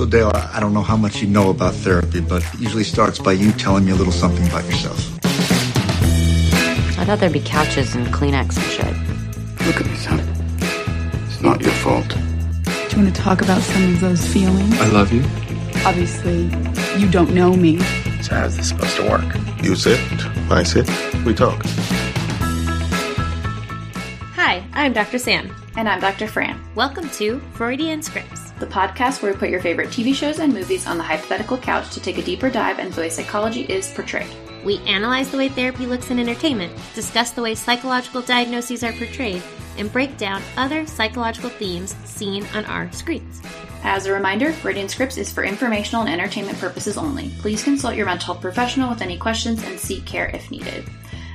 So, Dale, I don't know how much you know about therapy, but it usually starts by you telling me a little something about yourself. I thought there'd be couches and Kleenex and shit. Look at me, son. It's not your fault. Do you want to talk about some of those feelings? I love you. Obviously, you don't know me. So how's this supposed to work? You sit, I sit, we talk. Hi, I'm Dr. Sam. And I'm Dr. Fran. Welcome to Freudian Scripts, the podcast where we put your favorite TV shows and movies on the hypothetical couch to take a deeper dive into the way psychology is portrayed. We analyze the way therapy looks in entertainment, discuss the way psychological diagnoses are portrayed, and break down other psychological themes seen on our screens. As a reminder, Freudian Scripts is for informational and entertainment purposes only. Please consult your mental health professional with any questions and seek care if needed.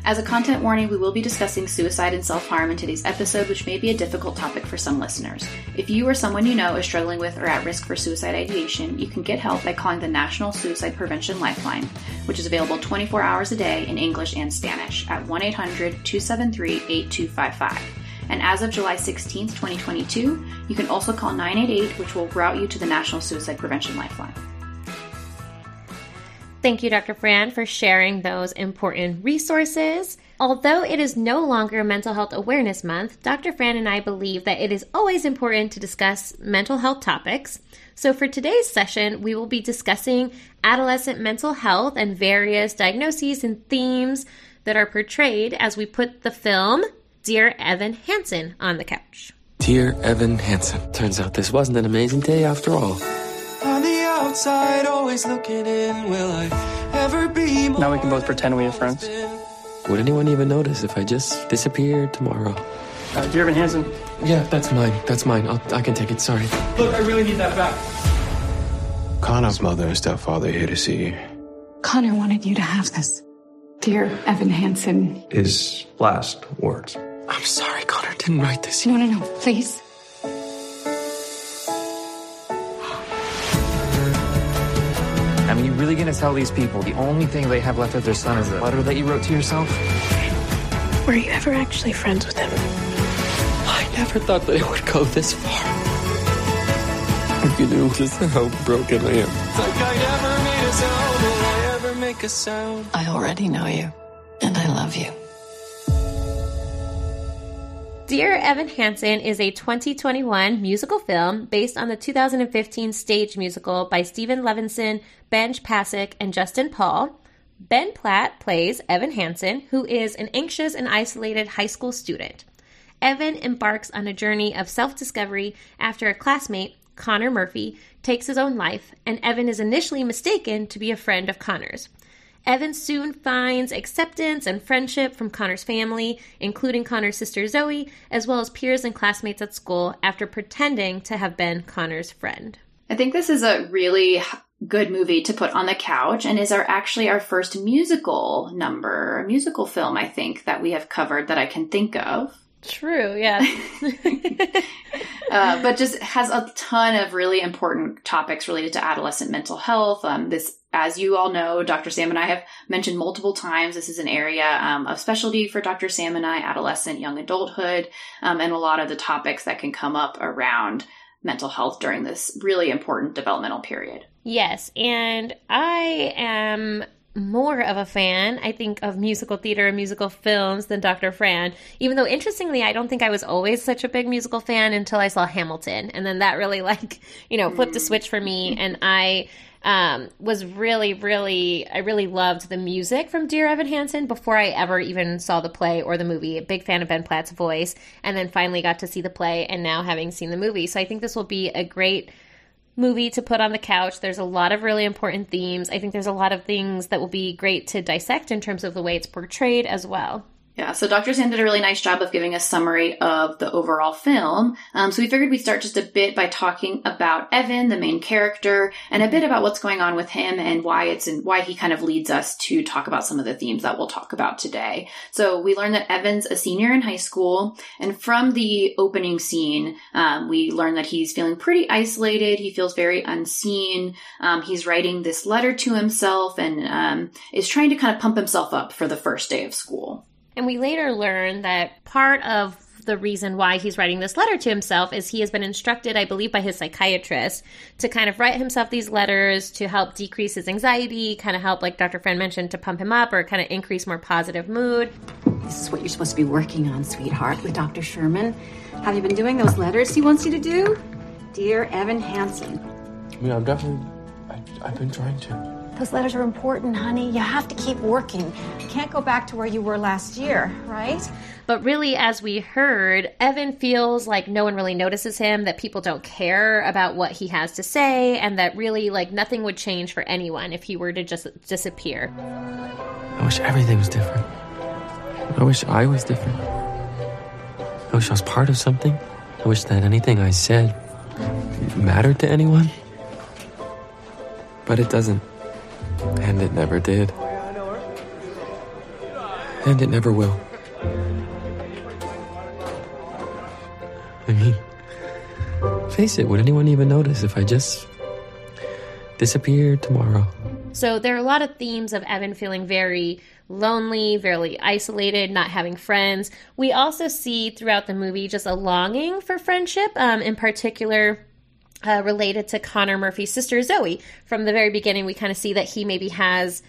As a content warning, we will be discussing suicide and self harm in today's episode, which may be a difficult topic for some listeners. If you or someone you know is struggling with or at risk for suicide ideation, you can get help by calling the National Suicide Prevention Lifeline, which is available 24 hours a day in English and Spanish at 1 800 273 8255. And as of July 16, 2022, you can also call 988, which will route you to the National Suicide Prevention Lifeline. Thank you, Dr. Fran, for sharing those important resources. Although it is no longer Mental Health Awareness Month, Dr. Fran and I believe that it is always important to discuss mental health topics. So, for today's session, we will be discussing adolescent mental health and various diagnoses and themes that are portrayed as we put the film Dear Evan Hansen on the couch. Dear Evan Hansen, turns out this wasn't an amazing day after all. On the outside, always looking in, will I ever be Now we can both pretend we are friends. Would anyone even notice if I just disappeared tomorrow? Uh, dear Evan Hansen. Yeah, that's mine. That's mine. I'll, I can take it. Sorry. Look, I really need that back. Connor's mother and stepfather here to see you. Connor wanted you to have this. Dear Evan Hansen. His last words. I'm sorry, Connor didn't write this. No, no, no, please. I mean, you really gonna tell these people the only thing they have left of their son is a letter that you wrote to yourself? Were you ever actually friends with him? I never thought that it would go this far. If you knew just how broken I am. Like I never made a sound, will I ever make a sound? I already know you, and I love you. Dear Evan Hansen is a 2021 musical film based on the 2015 stage musical by Steven Levenson, Benj Pasek, and Justin Paul. Ben Platt plays Evan Hansen, who is an anxious and isolated high school student. Evan embarks on a journey of self discovery after a classmate, Connor Murphy, takes his own life, and Evan is initially mistaken to be a friend of Connor's. Evan soon finds acceptance and friendship from Connor's family, including Connor's sister Zoe, as well as peers and classmates at school after pretending to have been Connor's friend. I think this is a really good movie to put on the couch and is our actually our first musical number, musical film I think that we have covered that I can think of. True, yeah. uh, but just has a ton of really important topics related to adolescent mental health. Um, this, as you all know, Dr. Sam and I have mentioned multiple times, this is an area um, of specialty for Dr. Sam and I, adolescent, young adulthood, um, and a lot of the topics that can come up around mental health during this really important developmental period. Yes, and I am more of a fan, I think, of musical theater and musical films than Dr. Fran. Even though, interestingly, I don't think I was always such a big musical fan until I saw Hamilton. And then that really, like, you know, flipped a switch for me. And I um, was really, really, I really loved the music from Dear Evan Hansen before I ever even saw the play or the movie. A big fan of Ben Platt's voice. And then finally got to see the play and now having seen the movie. So I think this will be a great movie to put on the couch. There's a lot of really important themes. I think there's a lot of things that will be great to dissect in terms of the way it's portrayed as well. Yeah, so Dr. Sam did a really nice job of giving a summary of the overall film. Um, so we figured we'd start just a bit by talking about Evan, the main character, and a bit about what's going on with him and why it's and why he kind of leads us to talk about some of the themes that we'll talk about today. So we learn that Evan's a senior in high school, and from the opening scene, um, we learn that he's feeling pretty isolated. He feels very unseen. Um, he's writing this letter to himself and um, is trying to kind of pump himself up for the first day of school. And we later learn that part of the reason why he's writing this letter to himself is he has been instructed, I believe, by his psychiatrist to kind of write himself these letters to help decrease his anxiety, kind of help, like Dr. Fran mentioned, to pump him up or kind of increase more positive mood. This is what you're supposed to be working on, sweetheart, with Dr. Sherman. Have you been doing those letters he wants you to do? Dear Evan Hansen. I mean, I've definitely. I, I've been trying to. Those letters are important, honey. You have to keep working. You can't go back to where you were last year, right? But really, as we heard, Evan feels like no one really notices him, that people don't care about what he has to say, and that really, like, nothing would change for anyone if he were to just disappear. I wish everything was different. I wish I was different. I wish I was part of something. I wish that anything I said mattered to anyone. But it doesn't. And it never did. And it never will. I mean, face it, would anyone even notice if I just disappeared tomorrow? So there are a lot of themes of Evan feeling very lonely, very isolated, not having friends. We also see throughout the movie just a longing for friendship, um, in particular. Uh, related to Connor Murphy's sister Zoe. From the very beginning, we kind of see that he maybe has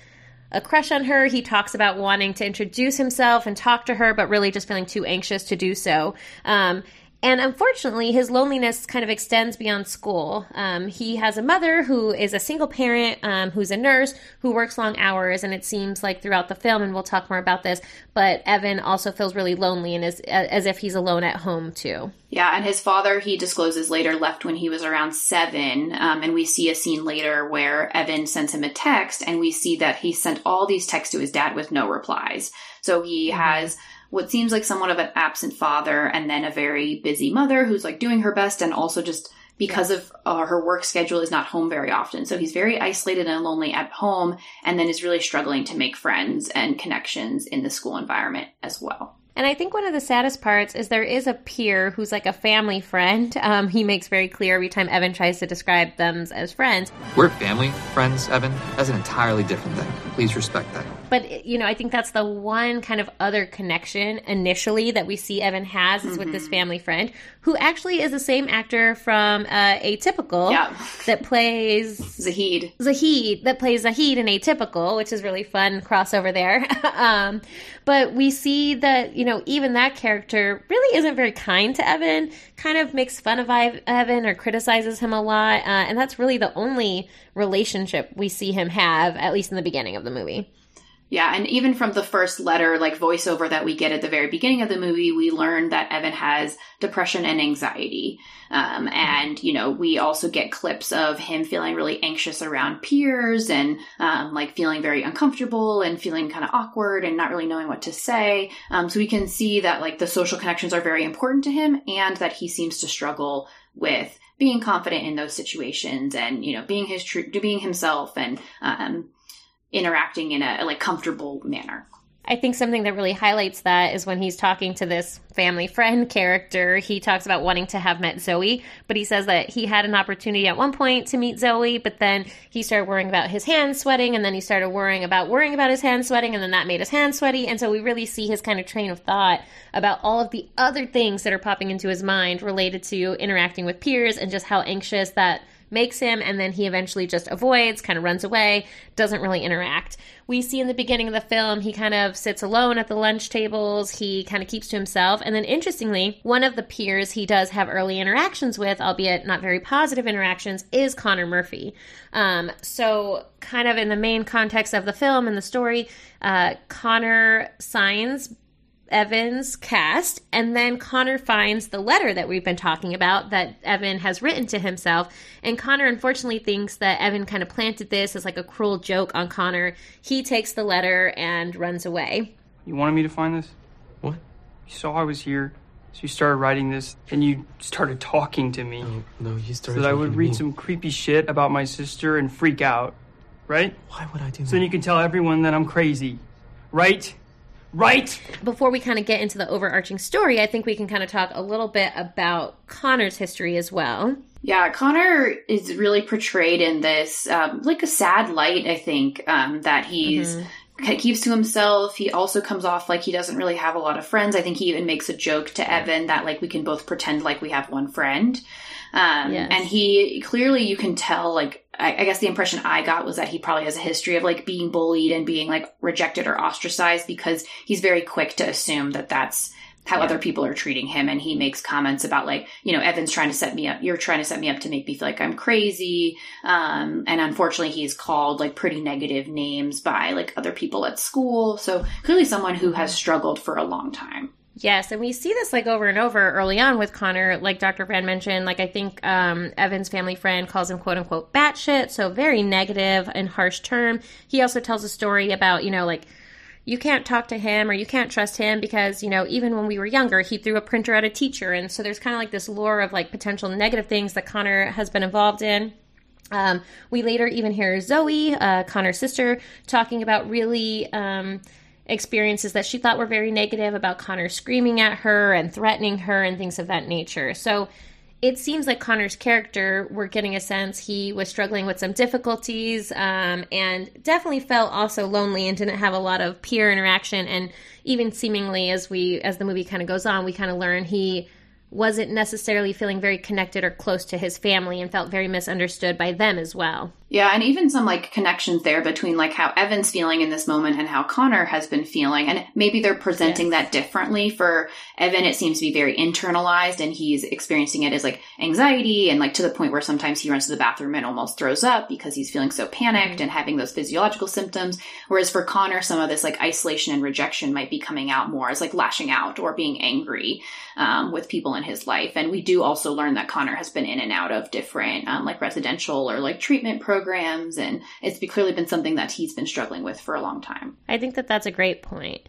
a crush on her. He talks about wanting to introduce himself and talk to her, but really just feeling too anxious to do so. Um, and unfortunately, his loneliness kind of extends beyond school. Um, he has a mother who is a single parent, um, who's a nurse, who works long hours, and it seems like throughout the film, and we'll talk more about this, but Evan also feels really lonely and is as if he's alone at home too. Yeah, and his father, he discloses later, left when he was around seven. Um, and we see a scene later where Evan sends him a text, and we see that he sent all these texts to his dad with no replies. So he mm-hmm. has what seems like somewhat of an absent father and then a very busy mother who's like doing her best and also just because of uh, her work schedule is not home very often. So he's very isolated and lonely at home and then is really struggling to make friends and connections in the school environment as well. And I think one of the saddest parts is there is a peer who's like a family friend. Um, he makes very clear every time Evan tries to describe them as friends. We're family friends, Evan. That's an entirely different thing. Please respect that. But, you know, I think that's the one kind of other connection initially that we see Evan has is mm-hmm. with this mm-hmm. family friend who actually is the same actor from uh, Atypical yeah. that plays Zahid. Zahid, that plays Zahid in Atypical, which is really fun crossover there. um, but we see that, you know, even that character really isn't very kind to Evan, kind of makes fun of Evan or criticizes him a lot. Uh, and that's really the only relationship we see him have, at least in the beginning of the movie. Yeah, and even from the first letter, like voiceover that we get at the very beginning of the movie, we learn that Evan has depression and anxiety. Um, and, you know, we also get clips of him feeling really anxious around peers and, um, like feeling very uncomfortable and feeling kind of awkward and not really knowing what to say. Um, so we can see that, like, the social connections are very important to him and that he seems to struggle with being confident in those situations and, you know, being his true, being himself and, um, interacting in a like comfortable manner. I think something that really highlights that is when he's talking to this family friend character. He talks about wanting to have met Zoe, but he says that he had an opportunity at one point to meet Zoe, but then he started worrying about his hands sweating, and then he started worrying about worrying about his hands sweating, and then that made his hands sweaty. And so we really see his kind of train of thought about all of the other things that are popping into his mind related to interacting with peers and just how anxious that makes him, and then he eventually just avoids, kind of runs away, doesn't really interact. We see in the beginning of the film, he kind of sits alone at the lunch tables, he kind of keeps to himself. And then, interestingly, one of the peers he does have early interactions with, albeit not very positive interactions, is Connor Murphy. Um, so, kind of in the main context of the film and the story, uh, Connor signs Evan's cast, and then Connor finds the letter that we've been talking about that Evan has written to himself. And Connor unfortunately thinks that Evan kind of planted this as like a cruel joke on Connor. He takes the letter and runs away. You wanted me to find this? What? You saw I was here, so you started writing this, and you started talking to me. No, no, you started. So that I would read me. some creepy shit about my sister and freak out, right? Why would I do that? So then you can tell everyone that I'm crazy, right? Right? Before we kind of get into the overarching story, I think we can kind of talk a little bit about Connor's history as well. Yeah, Connor is really portrayed in this um, like a sad light. I think um, that he's mm-hmm. keeps to himself. He also comes off like he doesn't really have a lot of friends. I think he even makes a joke to Evan that like we can both pretend like we have one friend. Um, Yes. and he clearly you can tell like I, I guess the impression I got was that he probably has a history of like being bullied and being like rejected or ostracized because he's very quick to assume that that's how other people are treating him. And he makes comments about like you know evan's trying to set me up you're trying to set me up to make me feel like i'm crazy. Um, and unfortunately he's called like pretty negative names by like other people at school. So clearly someone who has struggled for a long time Yes, and we see this like over and over early on with Connor. Like Dr. Fran mentioned, like I think um, Evan's family friend calls him quote unquote batshit, so very negative and harsh term. He also tells a story about, you know, like you can't talk to him or you can't trust him because, you know, even when we were younger, he threw a printer at a teacher. And so there's kind of like this lore of like potential negative things that Connor has been involved in. Um, we later even hear Zoe, uh, Connor's sister, talking about really um, experiences that she thought were very negative about Connor screaming at her and threatening her and things of that nature. So it seems like Connor's character, we're getting a sense he was struggling with some difficulties um, and definitely felt also lonely and didn't have a lot of peer interaction. And even seemingly, as we as the movie kind of goes on, we kind of learn he wasn't necessarily feeling very connected or close to his family and felt very misunderstood by them as well. Yeah, and even some like connections there between like how Evan's feeling in this moment and how Connor has been feeling. And maybe they're presenting that differently. For Evan, it seems to be very internalized and he's experiencing it as like anxiety and like to the point where sometimes he runs to the bathroom and almost throws up because he's feeling so panicked and having those physiological symptoms. Whereas for Connor, some of this like isolation and rejection might be coming out more as like lashing out or being angry um, with people in his life. And we do also learn that Connor has been in and out of different um, like residential or like treatment programs and it's clearly been something that he's been struggling with for a long time. I think that that's a great point.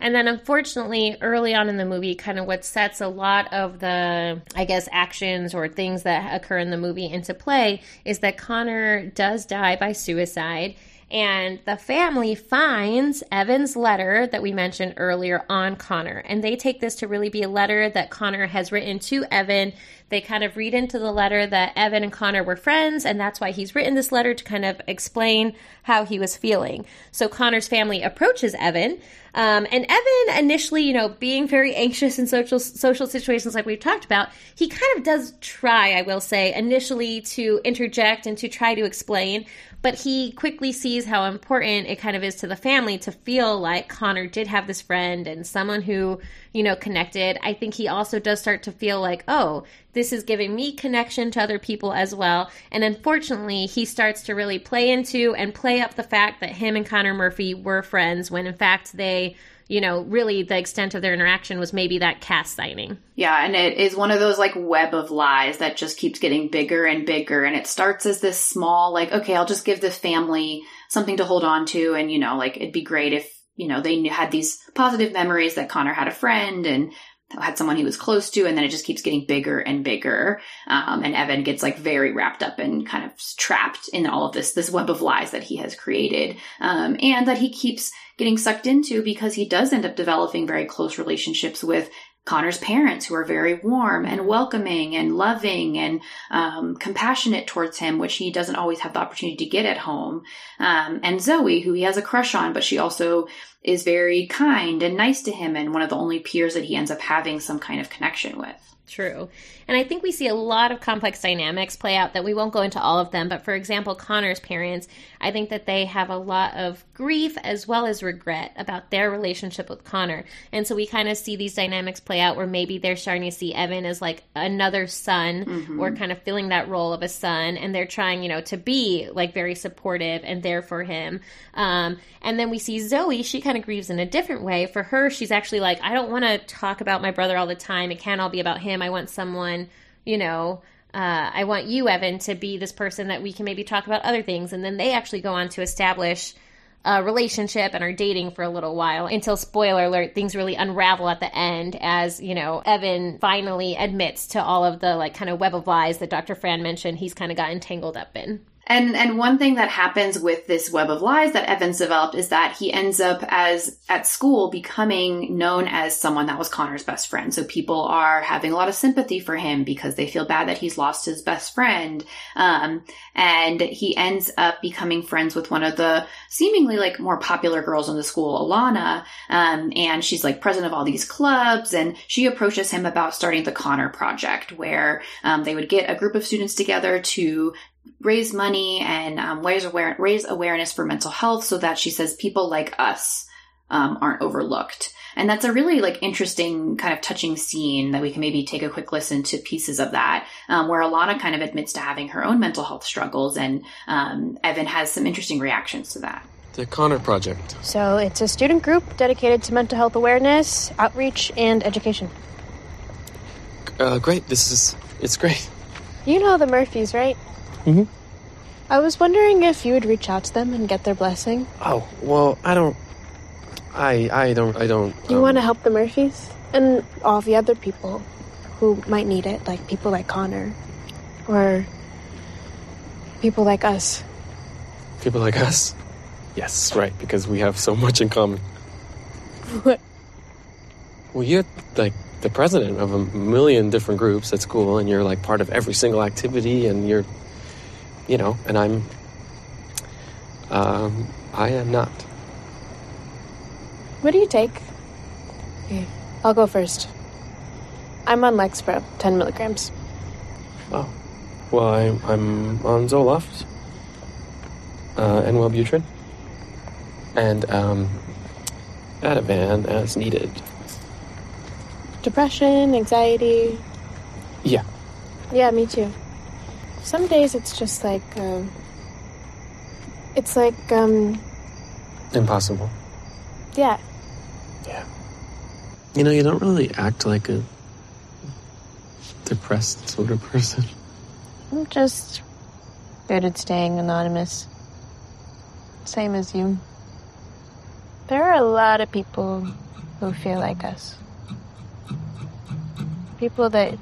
And then, unfortunately, early on in the movie, kind of what sets a lot of the, I guess, actions or things that occur in the movie into play is that Connor does die by suicide. And the family finds Evan's letter that we mentioned earlier on Connor. And they take this to really be a letter that Connor has written to Evan. They kind of read into the letter that Evan and Connor were friends, and that's why he's written this letter to kind of explain how he was feeling. So Connor's family approaches Evan. Um, and Evan initially, you know, being very anxious in social social situations like we've talked about, he kind of does try, I will say, initially to interject and to try to explain, but he quickly sees how important it kind of is to the family to feel like Connor did have this friend and someone who, you know, connected. I think he also does start to feel like, oh, this is giving me connection to other people as well. And unfortunately, he starts to really play into and play up the fact that him and Connor Murphy were friends when in fact they, you know, really the extent of their interaction was maybe that cast signing. Yeah, and it is one of those like web of lies that just keeps getting bigger and bigger. And it starts as this small, like, okay, I'll just give the family something to hold on to. And, you know, like, it'd be great if, you know, they had these positive memories that Connor had a friend and had someone he was close to. And then it just keeps getting bigger and bigger. Um, and Evan gets like very wrapped up and kind of trapped in all of this, this web of lies that he has created. Um, and that he keeps getting sucked into because he does end up developing very close relationships with Connor's parents, who are very warm and welcoming and loving and um, compassionate towards him, which he doesn't always have the opportunity to get at home. Um, and Zoe, who he has a crush on, but she also is very kind and nice to him and one of the only peers that he ends up having some kind of connection with. True. And I think we see a lot of complex dynamics play out that we won't go into all of them. But for example, Connor's parents, I think that they have a lot of grief as well as regret about their relationship with Connor. And so we kind of see these dynamics play out where maybe they're starting to see Evan as like another son Mhm. or kind of filling that role of a son. And they're trying, you know, to be like very supportive and there for him. Um, and then we see Zoe, she kind of grieves in a different way. For her, she's actually like, I don't want to talk about my brother all the time. It can't all be about him. I want someone, you know, uh, I want you, Evan, to be this person that we can maybe talk about other things. And then they actually go on to establish a relationship and are dating for a little while until, spoiler alert, things really unravel at the end as, you know, Evan finally admits to all of the like kind of web of lies that Dr. Fran mentioned he's kind of got entangled up in. And and one thing that happens with this web of lies that Evans developed is that he ends up as at school becoming known as someone that was Connor's best friend. So people are having a lot of sympathy for him because they feel bad that he's lost his best friend. Um, and he ends up becoming friends with one of the seemingly like more popular girls in the school, Alana. Um, and she's like president of all these clubs, and she approaches him about starting the Connor Project, where um, they would get a group of students together to raise money and um, raise, aware- raise awareness for mental health so that she says people like us um, aren't overlooked. And that's a really like interesting kind of touching scene that we can maybe take a quick listen to pieces of that, um, where Alana kind of admits to having her own mental health struggles, and um, Evan has some interesting reactions to that. The Connor Project. So it's a student group dedicated to mental health awareness, outreach, and education. Uh, great. This is it's great. You know the Murphys, right? Mm-hmm. I was wondering if you would reach out to them and get their blessing. Oh well, I don't. I I don't I don't. You um, want to help the Murphys and all the other people who might need it, like people like Connor, or people like us. people like us. Yes, right. Because we have so much in common. What? Well, you're like the president of a million different groups at school, and you're like part of every single activity, and you're, you know, and I'm. Um, I am not. What do you take? Okay, I'll go first. I'm on Lexapro, 10 milligrams. Oh, well, I'm I'm on Zoloft, uh, and Wellbutrin, and um, Ativan as needed. Depression, anxiety. Yeah. Yeah, me too. Some days it's just like, um, it's like, um, Impossible. yeah. Yeah. You know, you don't really act like a depressed sort of person. I'm just good at staying anonymous. Same as you. There are a lot of people who feel like us. People that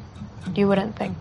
you wouldn't think.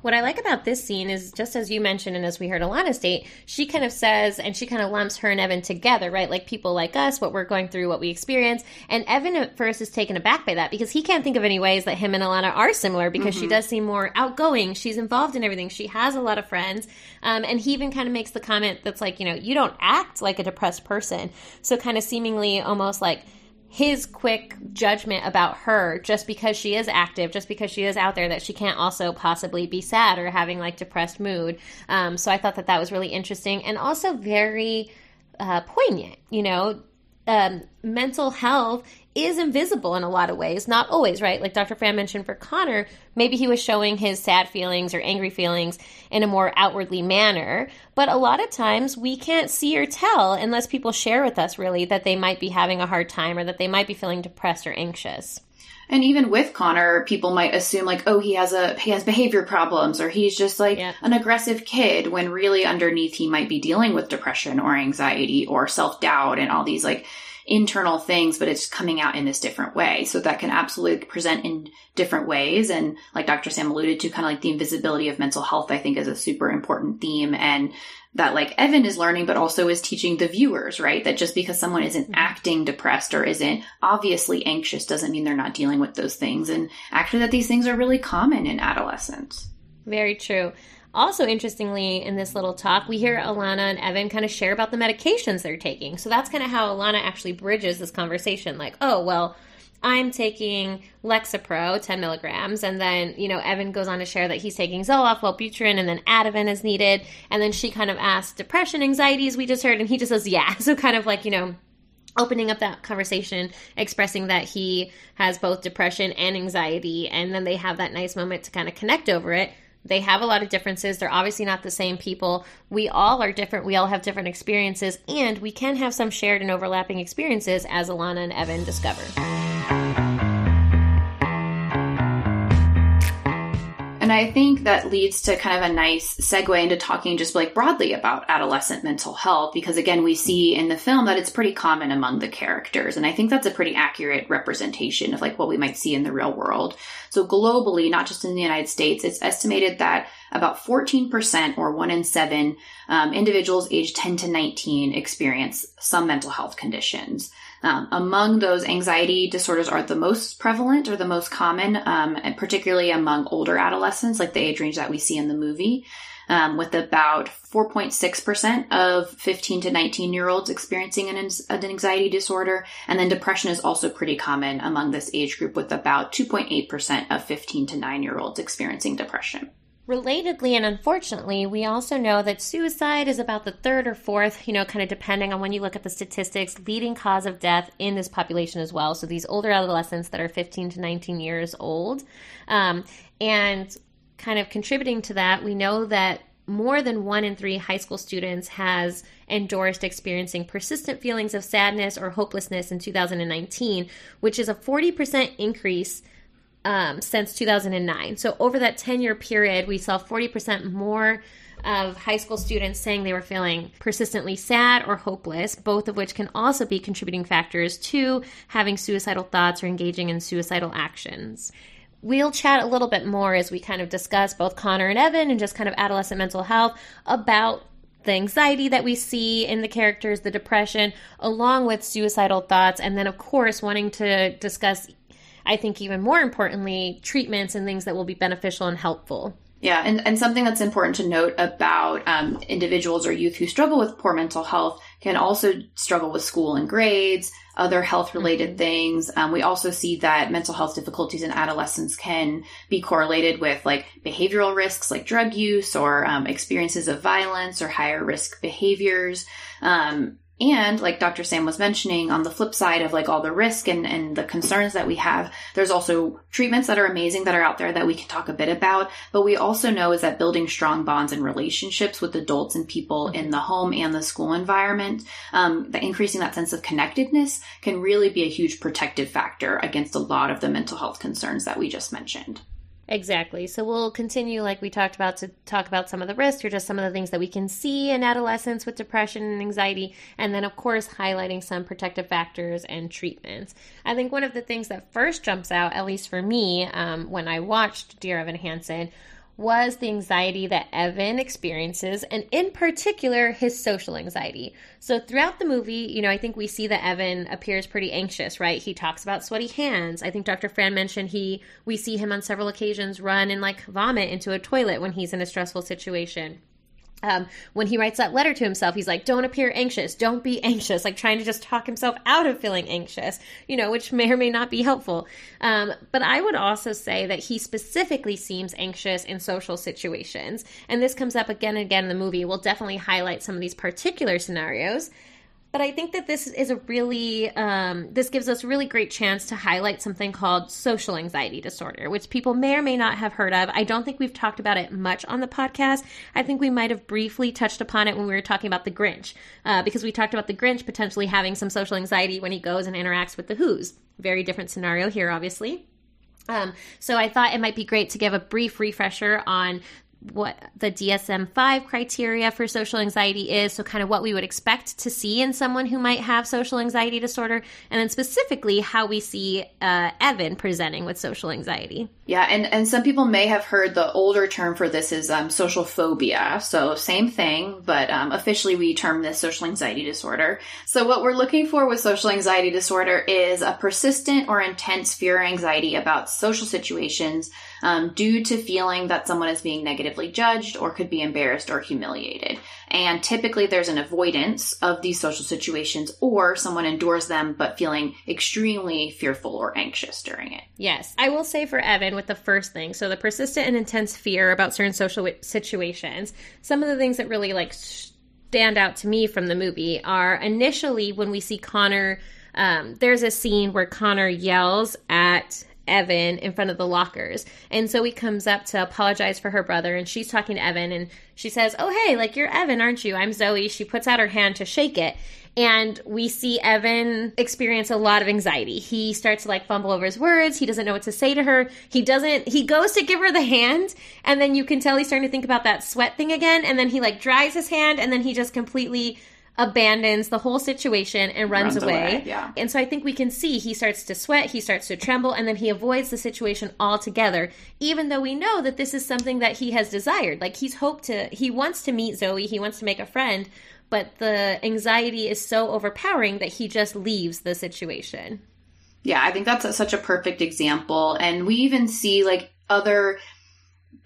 What I like about this scene is just as you mentioned, and as we heard Alana state, she kind of says, and she kind of lumps her and Evan together, right? Like people like us, what we're going through, what we experience. And Evan at first is taken aback by that because he can't think of any ways that him and Alana are similar because she Mhm. does seem more outgoing. She's involved in everything. She has a lot of friends. Um, and he even kind of makes the comment that's like, you know, you don't act like a depressed person. So kind of seemingly almost like, his quick judgment about her just because she is active, just because she is out there, that she can't also possibly be sad or having like depressed mood. Um, so I thought that that was really interesting and also very uh, poignant. You know, um, mental health is invisible in a lot of ways, not always, right? Like Dr. Fran mentioned for Connor, maybe he was showing his sad feelings or angry feelings in a more outwardly manner. But a lot of times we can't see or tell unless people share with us really that they might be having a hard time or that they might be feeling depressed or anxious. And even with Connor, people might assume like, oh, he has a he has behavior problems or he's just like an aggressive kid when really underneath he might be dealing with depression or anxiety or self-doubt and all these like internal things, but it's coming out in this different way. So that can absolutely present in different ways. And like Dr. Sam alluded to, kind of like the invisibility of mental health, I think is a super important theme. And that like Evan is learning, but also is teaching the viewers, right? That just because someone isn't mm-hmm. acting depressed or isn't obviously anxious doesn't mean they're not dealing with those things. And actually that these things are really common in adolescence. Very true. Also, interestingly, in this little talk, we hear Alana and Evan kind of share about the medications they're taking. So that's kind of how Alana actually bridges this conversation. Like, oh, well, I'm taking Lexapro, 10 milligrams, and then, you know, Evan goes on to share that he's taking Zoloft, Wellbutrin, and then Ativan is needed. And then she kind of asks depression, anxieties, we just heard, and he just says, yeah. So kind of like, you know, opening up that conversation, expressing that he has both depression and anxiety, and then they have that nice moment to kind of connect over it. They have a lot of differences. They're obviously not the same people. We all are different. We all have different experiences, and we can have some shared and overlapping experiences, as Alana and Evan discover. And I think that leads to kind of a nice segue into talking just like broadly about adolescent mental health, because again, we see in the film that it's pretty common among the characters. And I think that's a pretty accurate representation of like what we might see in the real world. So globally, not just in the United States, it's estimated that about 14% or one in seven um, individuals aged 10 to 19 experience some mental health conditions. Um, among those, anxiety disorders are the most prevalent or the most common, um, and particularly among older adolescents, like the age range that we see in the movie. Um, with about 4.6% of 15 to 19 year olds experiencing an, an, anxiety disorder. And then depression is also pretty common among this age group, with about 2.8% of 15 to 9 year olds experiencing depression. Relatedly and unfortunately, we also know that suicide is about the third or fourth, you know, kind of depending on when you look at the statistics, leading cause of death in this population as well. So these older adolescents that are 15 to 19 years old. Um, and kind of contributing to that, we know that more than one in three high school students has endorsed experiencing persistent feelings of sadness or hopelessness in 2019, which is a 40% increase um, since 2009. So over that 10 year period, we saw 40% more of high school students saying they were feeling persistently sad or hopeless, both of which can also be contributing factors to having suicidal thoughts or engaging in suicidal actions. We'll chat a little bit more as we kind of discuss both Connor and Evan and just kind of adolescent mental health about the anxiety that we see in the characters, the depression, along with suicidal thoughts, and then, of course, wanting to discuss I think even more importantly, treatments and things that will be beneficial and helpful. Yeah, and, and something that's important to note about um, individuals or youth who struggle with poor mental health can also struggle with school and grades, other health related mm-hmm. things. Um, we also see that mental health difficulties in adolescents can be correlated with like behavioral risks like drug use or um, experiences of violence or higher risk behaviors. Um, and like Dr. Sam was mentioning, on the flip side of like all the risk and, and the concerns that we have, there's also treatments that are amazing that are out there that we can talk a bit about. But we also know is that building strong bonds and relationships with adults and people in the home and the school environment, um, that increasing that sense of connectedness can really be a huge protective factor against a lot of the mental health concerns that we just mentioned. Exactly. So we'll continue, like we talked about, to talk about some of the risks or just some of the things that we can see in adolescents with depression and anxiety. And then, of course, highlighting some protective factors and treatments. I think one of the things that first jumps out, at least for me, um, when I watched Dear Evan Hansen, was the anxiety that Evan experiences, and in particular, his social anxiety. So, throughout the movie, you know, I think we see that Evan appears pretty anxious, right? He talks about sweaty hands. I think Dr. Fran mentioned he, we see him on several occasions run and like vomit into a toilet when he's in a stressful situation um, when he writes that letter to himself, he's like, don't appear anxious, don't be anxious, like trying to just talk himself out of feeling anxious, you know, which may or may not be helpful. Um, but I would also say that he specifically seems anxious in social situations. And this comes up again and again in the movie. We'll definitely highlight some of these particular scenarios. But I think that this is a really, um, this gives us a really great chance to highlight something called social anxiety disorder, which people may or may not have heard of. I don't think we've talked about it much on the podcast. I think we might have briefly touched upon it when we were talking about the Grinch, uh, because we talked about the Grinch potentially having some social anxiety when he goes and interacts with the Whos. Very different scenario here, obviously. Um, so I thought it might be great to give a brief refresher on what the DSM 5 criteria for social anxiety is. So, kind of what we would expect to see in someone who might have social anxiety disorder, and then specifically how we see uh, Evan presenting with social anxiety. Yeah, and, and some people may have heard the older term for this is um, social phobia. So, same thing, but um, officially we term this social anxiety disorder. So, what we're looking for with social anxiety disorder is a persistent or intense fear or anxiety about social situations um, due to feeling that someone is being negatively judged or could be embarrassed or humiliated. And typically there's an avoidance of these social situations or someone endures them but feeling extremely fearful or anxious during it. Yes. I will say for Evan with the first thing, so the persistent and intense fear about certain social situations, some of the things that really like stand out to me from the movie are initially when we see Connor um, there's a scene where Connor yells at Evan in front of the lockers. And so he comes up to apologize for her brother, and she's talking to Evan, and she says, Oh, hey, like you're Evan, aren't you? I'm Zoe. She puts out her hand to shake it. And we see Evan experience a lot of anxiety. He starts to like fumble over his words. He doesn't know what to say to her. He doesn't, he goes to give her the hand, and then you can tell he's starting to think about that sweat thing again. And then he like dries his hand, and then he just completely abandons the whole situation and runs, Runs away. away, yeah. And so I think we can see he starts to sweat, he starts to tremble, and then he avoids the situation altogether, even though we know that this is something that he has desired. Like he's hoped to, he wants to meet Zoe, he wants to make a friend, but the anxiety is so overpowering that he just leaves the situation. Yeah, I think that's a, such a perfect example. And we even see like other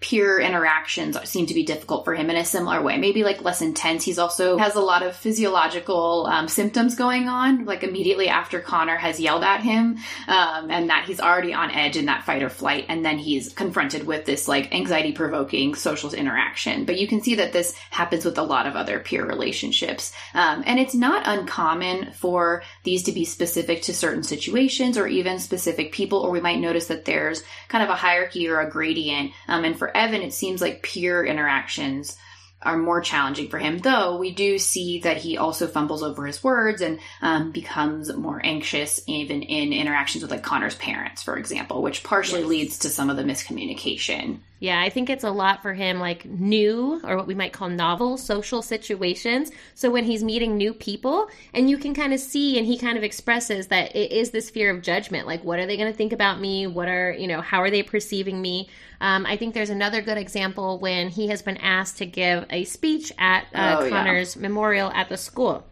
peer interactions seem to be difficult for him in a similar way maybe like less intense. He's also has a lot of physiological um, symptoms going on like immediately after connor has yelled at him um, and that he's already on edge in that fight or flight and then he's confronted with this like anxiety provoking social interaction. But you can see that this happens with a lot of other peer relationships. Um, and it's not uncommon for these to be specific to certain situations or even specific people or we might notice that there's kind of a hierarchy or a gradient um, and for Evan, it seems like peer interactions are more challenging for him, though we do see that he also fumbles over his words and um, becomes more anxious, even in interactions with like Connor's parents, for example, which partially Yes. leads to some of the miscommunication. Yeah, I think it's a lot for him, like new or what we might call novel social situations. So when he's meeting new people, and you can kind of see, and he kind of expresses that it is this fear of judgment. Like, what are they going to think about me? What are, you know, how are they perceiving me? Um, I think there's another good example when he has been asked to give a speech at uh, Oh, yeah. Connor's memorial at the school.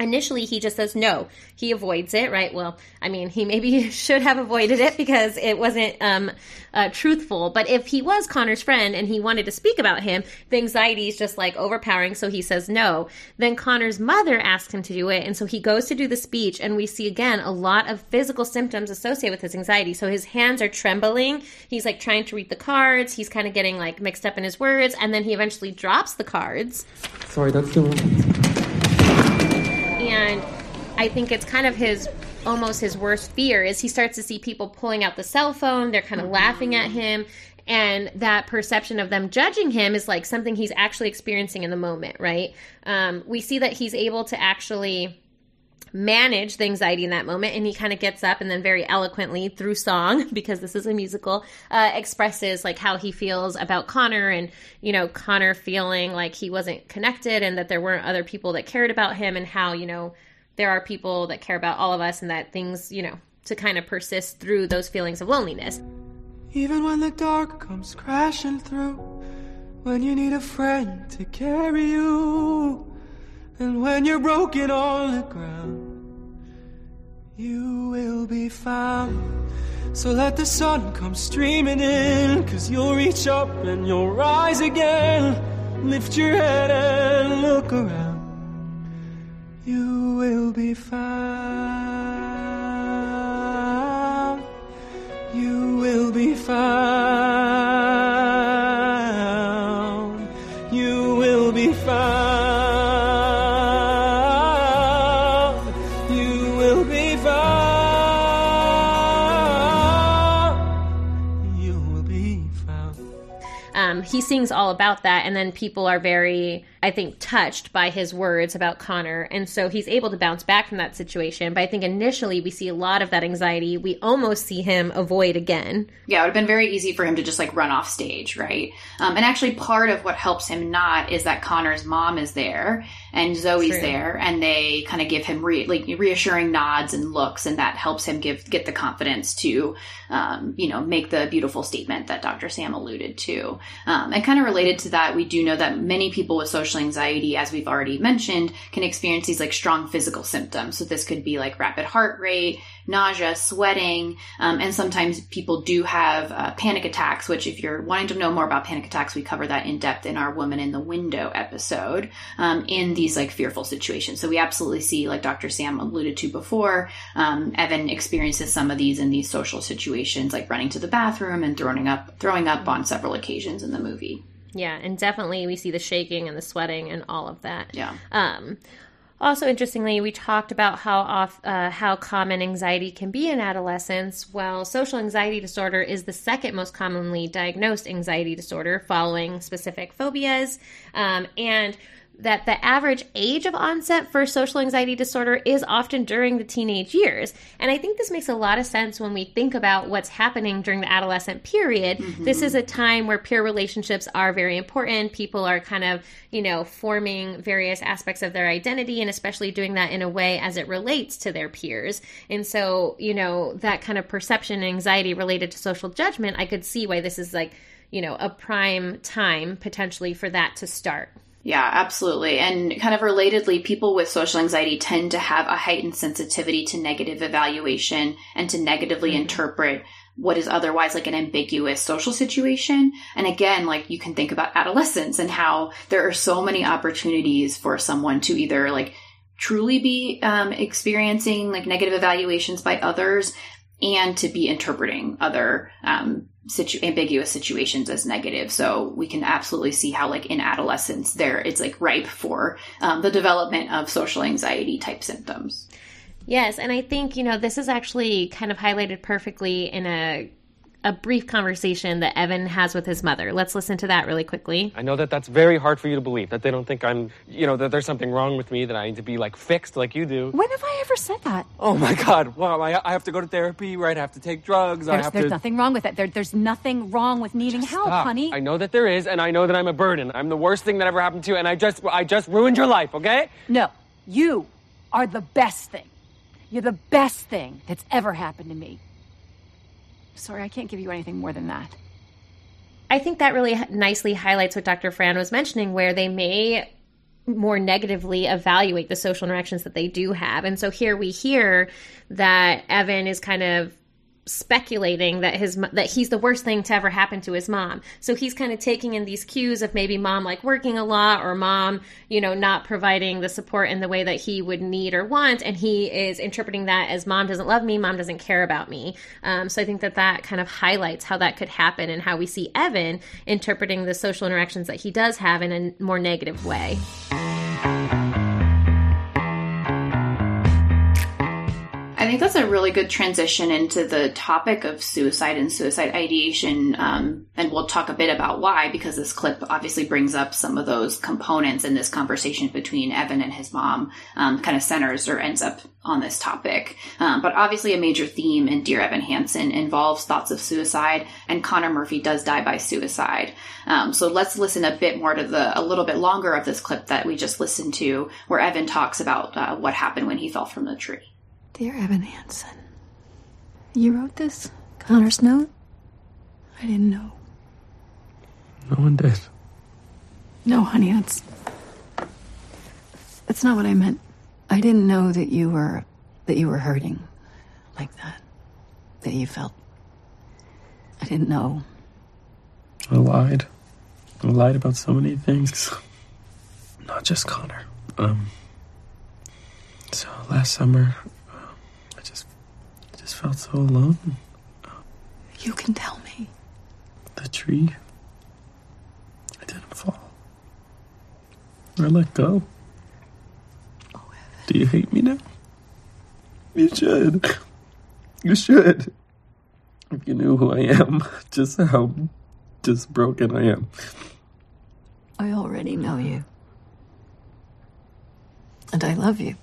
Initially, he just says no. He avoids it, right? Well, I mean, he maybe should have avoided it because it wasn't um, uh, truthful. But if he was Connor's friend and he wanted to speak about him, the anxiety is just like overpowering, so he says no. Then Connor's mother asks him to do it, and so he goes to do the speech, and we see again a lot of physical symptoms associated with his anxiety. So his hands are trembling. He's like trying to read the cards. He's kind of getting like mixed up in his words, and then he eventually drops the cards. Sorry, that's too and I think it's kind of his almost his worst fear is he starts to see people pulling out the cell phone, they're kind of laughing at him. And that perception of them judging him is like something he's actually experiencing in the moment, right? Um, we see that he's able to actually manage the anxiety in that moment and he kind of gets up and then very eloquently through song because this is a musical uh, expresses like how he feels about connor and you know connor feeling like he wasn't connected and that there weren't other people that cared about him and how you know there are people that care about all of us and that things you know to kind of persist through those feelings of loneliness. Even when the dark comes crashing through, when you need a friend to carry you, and when you're broken on the ground, you will be found. So let the sun come streaming in, cause you'll reach up and you'll rise again. Lift your head and look around. You will be found. You will be found. Um, he sings all about that and then people are very i think touched by his words about connor and so he's able to bounce back from that situation but i think initially we see a lot of that anxiety we almost see him avoid again Yeah, it would have been very easy for him to just like run off stage, right? Um, and actually, part of what helps him not is that Connor's mom is there and Zoe's True. there, and they kind of give him re- like reassuring nods and looks, and that helps him give get the confidence to, um, you know, make the beautiful statement that Dr. Sam alluded to. Um, and kind of related to that, we do know that many people with social anxiety, as we've already mentioned, can experience these like strong physical symptoms. So this could be like rapid heart rate, nausea, sweating, um, and sometimes people do have uh, panic attacks. Which, if you're wanting to know more about panic attacks, we cover that in depth in our "Woman in the Window" episode. Um, in these like fearful situations, so we absolutely see, like Dr. Sam alluded to before, um, Evan experiences some of these in these social situations, like running to the bathroom and throwing up, throwing up on several occasions in the movie. Yeah and definitely we see the shaking and the sweating and all of that Yeah. um, also, interestingly, we talked about how off, uh, how common anxiety can be in adolescence. Well, social anxiety disorder is the second most commonly diagnosed anxiety disorder, following specific phobias. Um, and that the average age of onset for social anxiety disorder is often during the teenage years. And I think this makes a lot of sense when we think about what's happening during the adolescent period. Mm-hmm. This is a time where peer relationships are very important. People are kind of, you know, forming various aspects of their identity and especially doing that in a way as it relates to their peers. And so, you know, that kind of perception and anxiety related to social judgment, I could see why this is like, you know, a prime time potentially for that to start. Yeah, absolutely. And kind of relatedly, people with social anxiety tend to have a heightened sensitivity to negative evaluation and to negatively Mm-hmm. interpret what is otherwise like an ambiguous social situation. And again, like you can think about adolescence and how there are so many opportunities for someone to either like truly be um, experiencing like negative evaluations by others and to be interpreting other um, situ- ambiguous situations as negative. So we can absolutely see how, like in adolescence, there it's like ripe for um, the development of social anxiety type symptoms. Yes, and I think, you know, this is actually kind of highlighted perfectly in a a brief conversation that Evan has with his mother. Let's listen to that really quickly. I know that that's very hard for you to believe, that they don't think I'm, you know, that there's something wrong with me, that I need to be like fixed like you do. When have I ever said that? Oh my God! Wow, I, I have to go to therapy, right? I have to take drugs. I There's, have there's to. nothing wrong with that. There, there's nothing wrong with needing help, Stop. honey. I know that there is, and I know that I'm a burden. I'm the worst thing that ever happened to you, and I just, I just ruined your life. Okay? No, you are the best thing. You're the best thing that's ever happened to me. Sorry, I can't give you anything more than that. I think that really nicely highlights what Dr. Fran was mentioning, where they may more negatively evaluate the social interactions that they do have. And so here we hear that Evan is kind of speculating that his that he's the worst thing to ever happen to his mom. So he's kind of taking in these cues of maybe mom like working a lot or mom, you know, not providing the support in the way that he would need or want and he is interpreting that as mom doesn't love me, mom doesn't care about me. Um, so I think that that kind of highlights how that could happen and how we see Evan interpreting the social interactions that he does have in a more negative way. I think that's a really good transition into the topic of suicide and suicide ideation. Um, and we'll talk a bit about why, because this clip obviously brings up some of those components in this conversation between Evan and his mom, um, kind of centers or ends up on this topic. Um, but obviously, a major theme in Dear Evan Hansen involves thoughts of suicide, and Connor Murphy does die by suicide. Um, so let's listen a bit more to the, a little bit longer of this clip that we just listened to, where Evan talks about uh, what happened when he fell from the tree. Dear Evan Hansen, you wrote this? Connor's note? I didn't know. No one did. No, honey, that's. That's not what I meant. I didn't know that you were. that you were hurting like that. That you felt. I didn't know. I lied. I lied about so many things. Not just Connor. Um. So last summer, um, I just, I just felt so alone. You can tell me. The tree. I didn't fall. I let go. Oh, Do you hate me now? You should. You should. If you knew who I am, just how just broken I am. I already know you. And I love you.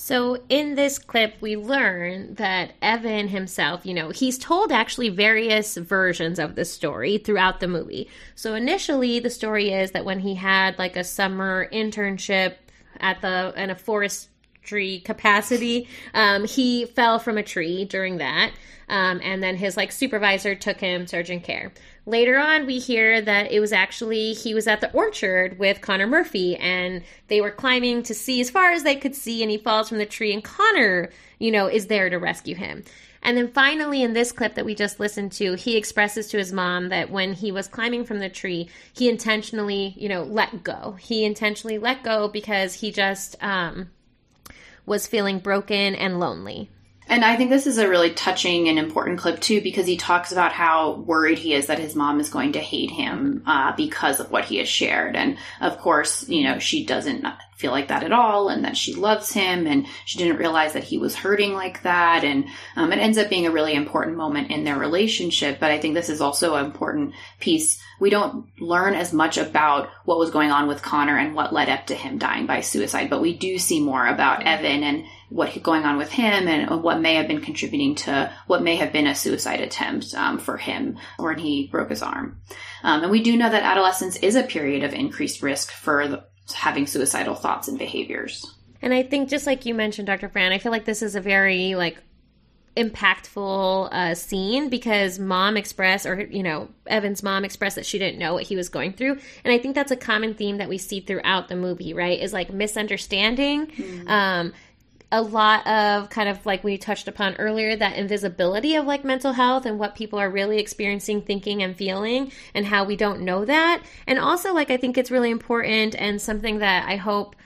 So in this clip, we learn that Evan himself, you know, he's told actually various versions of the story throughout the movie. So initially, the story is that when he had like a summer internship at the in a forestry capacity, um, he fell from a tree during that, um, and then his like supervisor took him to urgent care. Later on, we hear that it was actually he was at the orchard with Connor Murphy, and they were climbing to see as far as they could see, and he falls from the tree, and Connor, you know, is there to rescue him. And then finally, in this clip that we just listened to, he expresses to his mom that when he was climbing from the tree, he intentionally, you know, let go. He intentionally let go because he just um, was feeling broken and lonely. And I think this is a really touching and important clip too, because he talks about how worried he is that his mom is going to hate him uh, because of what he has shared. And of course, you know, she doesn't feel like that at all, and that she loves him, and she didn't realize that he was hurting like that. And um, it ends up being a really important moment in their relationship. But I think this is also an important piece. We don't learn as much about what was going on with Connor and what led up to him dying by suicide, but we do see more about Evan and what going on with him and what may have been contributing to what may have been a suicide attempt um, for him when he broke his arm. Um, and we do know that adolescence is a period of increased risk for the, having suicidal thoughts and behaviors. And I think just like you mentioned, Dr. Fran, I feel like this is a very like impactful uh, scene because mom expressed or you know evan's mom expressed that she didn't know what he was going through and i think that's a common theme that we see throughout the movie right is like misunderstanding mm-hmm. um, a lot of kind of like we touched upon earlier that invisibility of like mental health and what people are really experiencing thinking and feeling and how we don't know that. And also like i think it's really important and something that i hope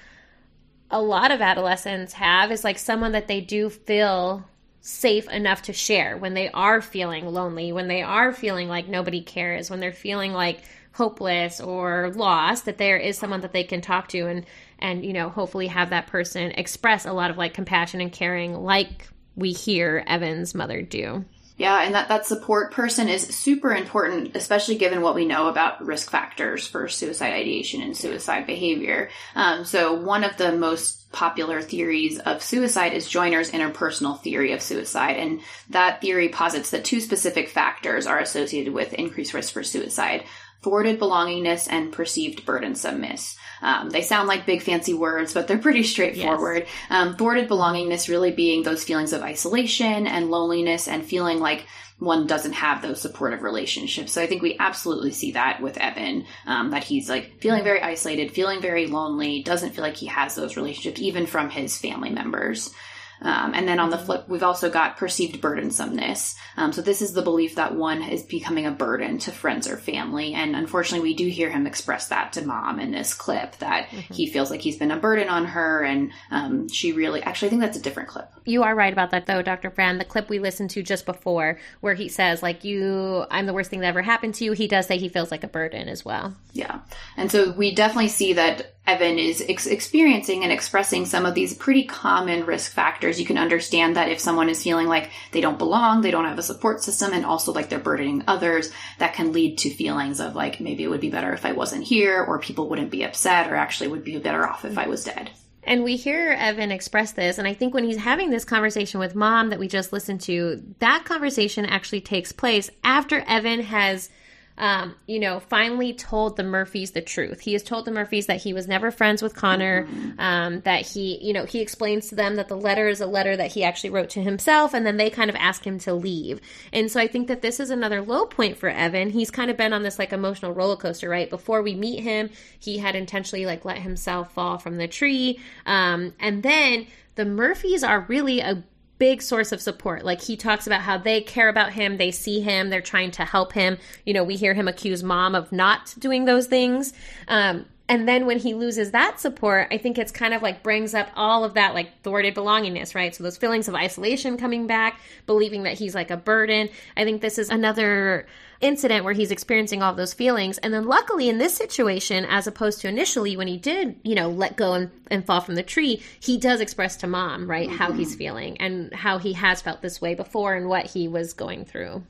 a lot of adolescents have is like someone that they do feel safe enough to share when they are feeling lonely when they are feeling like nobody cares when they're feeling like hopeless or lost that there is someone that they can talk to and and you know hopefully have that person express a lot of like compassion and caring like we hear Evan's mother do. Yeah, and that, that support person is super important, especially given what we know about risk factors for suicide ideation and suicide behavior. Um, so, one of the most popular theories of suicide is Joiner's interpersonal theory of suicide. And that theory posits that two specific factors are associated with increased risk for suicide thwarted belongingness and perceived burdensomeness. Um, they sound like big fancy words, but they're pretty straightforward. Yes. Um, thwarted belongingness really being those feelings of isolation and loneliness and feeling like one doesn't have those supportive relationships. So I think we absolutely see that with Evan, um, that he's like feeling very isolated, feeling very lonely, doesn't feel like he has those relationships even from his family members. Um, and then on the flip, we've also got perceived burdensomeness. Um, so this is the belief that one is becoming a burden to friends or family. And unfortunately, we do hear him express that to mom in this clip that mm-hmm. he feels like he's been a burden on her. And um, she really, actually, I think that's a different clip. You are right about that, though, Dr. Fran. The clip we listened to just before, where he says, like, you, I'm the worst thing that ever happened to you, he does say he feels like a burden as well. Yeah. And so we definitely see that Evan is ex- experiencing and expressing some of these pretty common risk factors. You can understand that if someone is feeling like they don't belong, they don't have a support system, and also like they're burdening others, that can lead to feelings of like maybe it would be better if I wasn't here, or people wouldn't be upset, or actually would be better off if I was dead. And we hear Evan express this, and I think when he's having this conversation with mom that we just listened to, that conversation actually takes place after Evan has um, you know, finally told the Murphys the truth. He has told the Murphys that he was never friends with Connor, um, that he, you know, he explains to them that the letter is a letter that he actually wrote to himself, and then they kind of ask him to leave. And so I think that this is another low point for Evan. He's kind of been on this like emotional roller coaster, right? Before we meet him, he had intentionally like let himself fall from the tree. Um, and then the Murphys are really a big source of support. Like he talks about how they care about him, they see him, they're trying to help him. You know, we hear him accuse mom of not doing those things. Um, and then when he loses that support, I think it's kind of like brings up all of that like thwarted belongingness, right? So those feelings of isolation coming back, believing that he's like a burden. I think this is another incident where he's experiencing all those feelings. And then luckily in this situation, as opposed to initially when he did, you know, let go and, and fall from the tree, he does express to mom, right, mm-hmm. how he's feeling and how he has felt this way before and what he was going through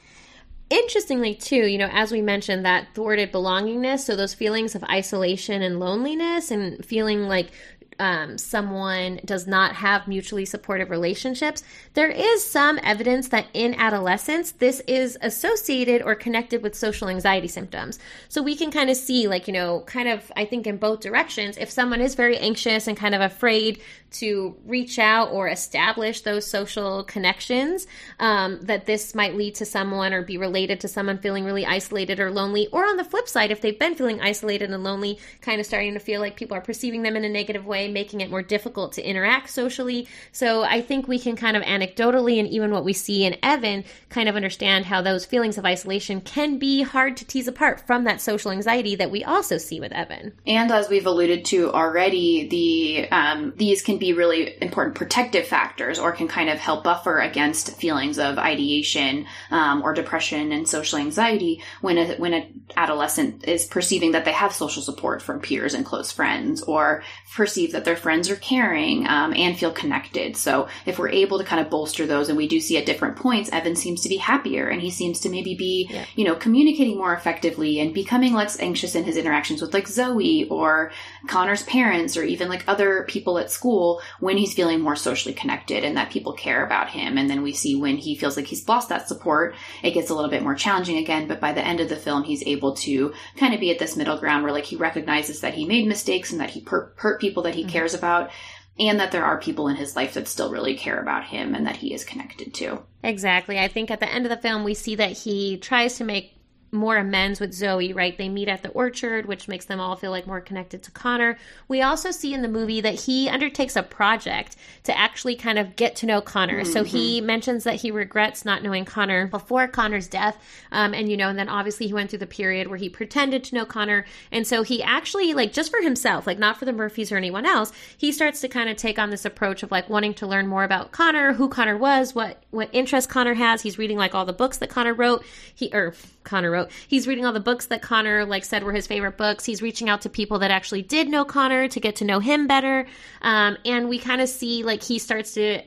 interestingly too you know as we mentioned that thwarted belongingness so those feelings of isolation and loneliness and feeling like um, someone does not have mutually supportive relationships, there is some evidence that in adolescence, this is associated or connected with social anxiety symptoms. So we can kind of see, like, you know, kind of, I think in both directions, if someone is very anxious and kind of afraid to reach out or establish those social connections, um, that this might lead to someone or be related to someone feeling really isolated or lonely. Or on the flip side, if they've been feeling isolated and lonely, kind of starting to feel like people are perceiving them in a negative way making it more difficult to interact socially. So I think we can kind of anecdotally and even what we see in Evan kind of understand how those feelings of isolation can be hard to tease apart from that social anxiety that we also see with Evan. And as we've alluded to already, the um, these can be really important protective factors, or can kind of help buffer against feelings of ideation um, or depression and social anxiety when a when an adolescent is perceiving that they have social support from peers and close friends, or perceive that their friends are caring um, and feel connected. So if we're able to kind of bolster those, and we do see at different points, Evan seems to be happier, and he seems to maybe be Yeah. you know communicating more effectively and becoming less anxious in his interactions with like Zoe or Connor's parents or even like other people at school when he's feeling more socially connected and that people care about him. And then we see when he feels like he's lost that support, it gets a little bit more challenging again. But by the end of the film, he's able to kind of be at this middle ground where like he recognizes that he made mistakes and that he per- hurt people that he mm-hmm. cares about. And that there are people in his life that still really care about him and that he is connected to. Exactly. I think at the end of the film, we see that he tries to make more amends with Zoe, right? They meet at the orchard, which makes them all feel like more connected to Connor. We also see in the movie that he undertakes a project to actually kind of get to know Connor. So he mentions that he regrets not knowing Connor before Connor's death. Um, and, you know, and then obviously he went through the period where he pretended to know Connor. And so he actually, like, just for himself, like, not for the Murphys or anyone else, he starts to kind of take on this approach of like wanting to learn more about Connor, who Connor was, what, what interests Connor has. He's reading like all the books that Connor wrote. He, or Connor wrote. He's reading all the books that Connor like said were his favorite books. He's reaching out to people that actually did know Connor to get to know him better. Um, and we kind of see like he starts to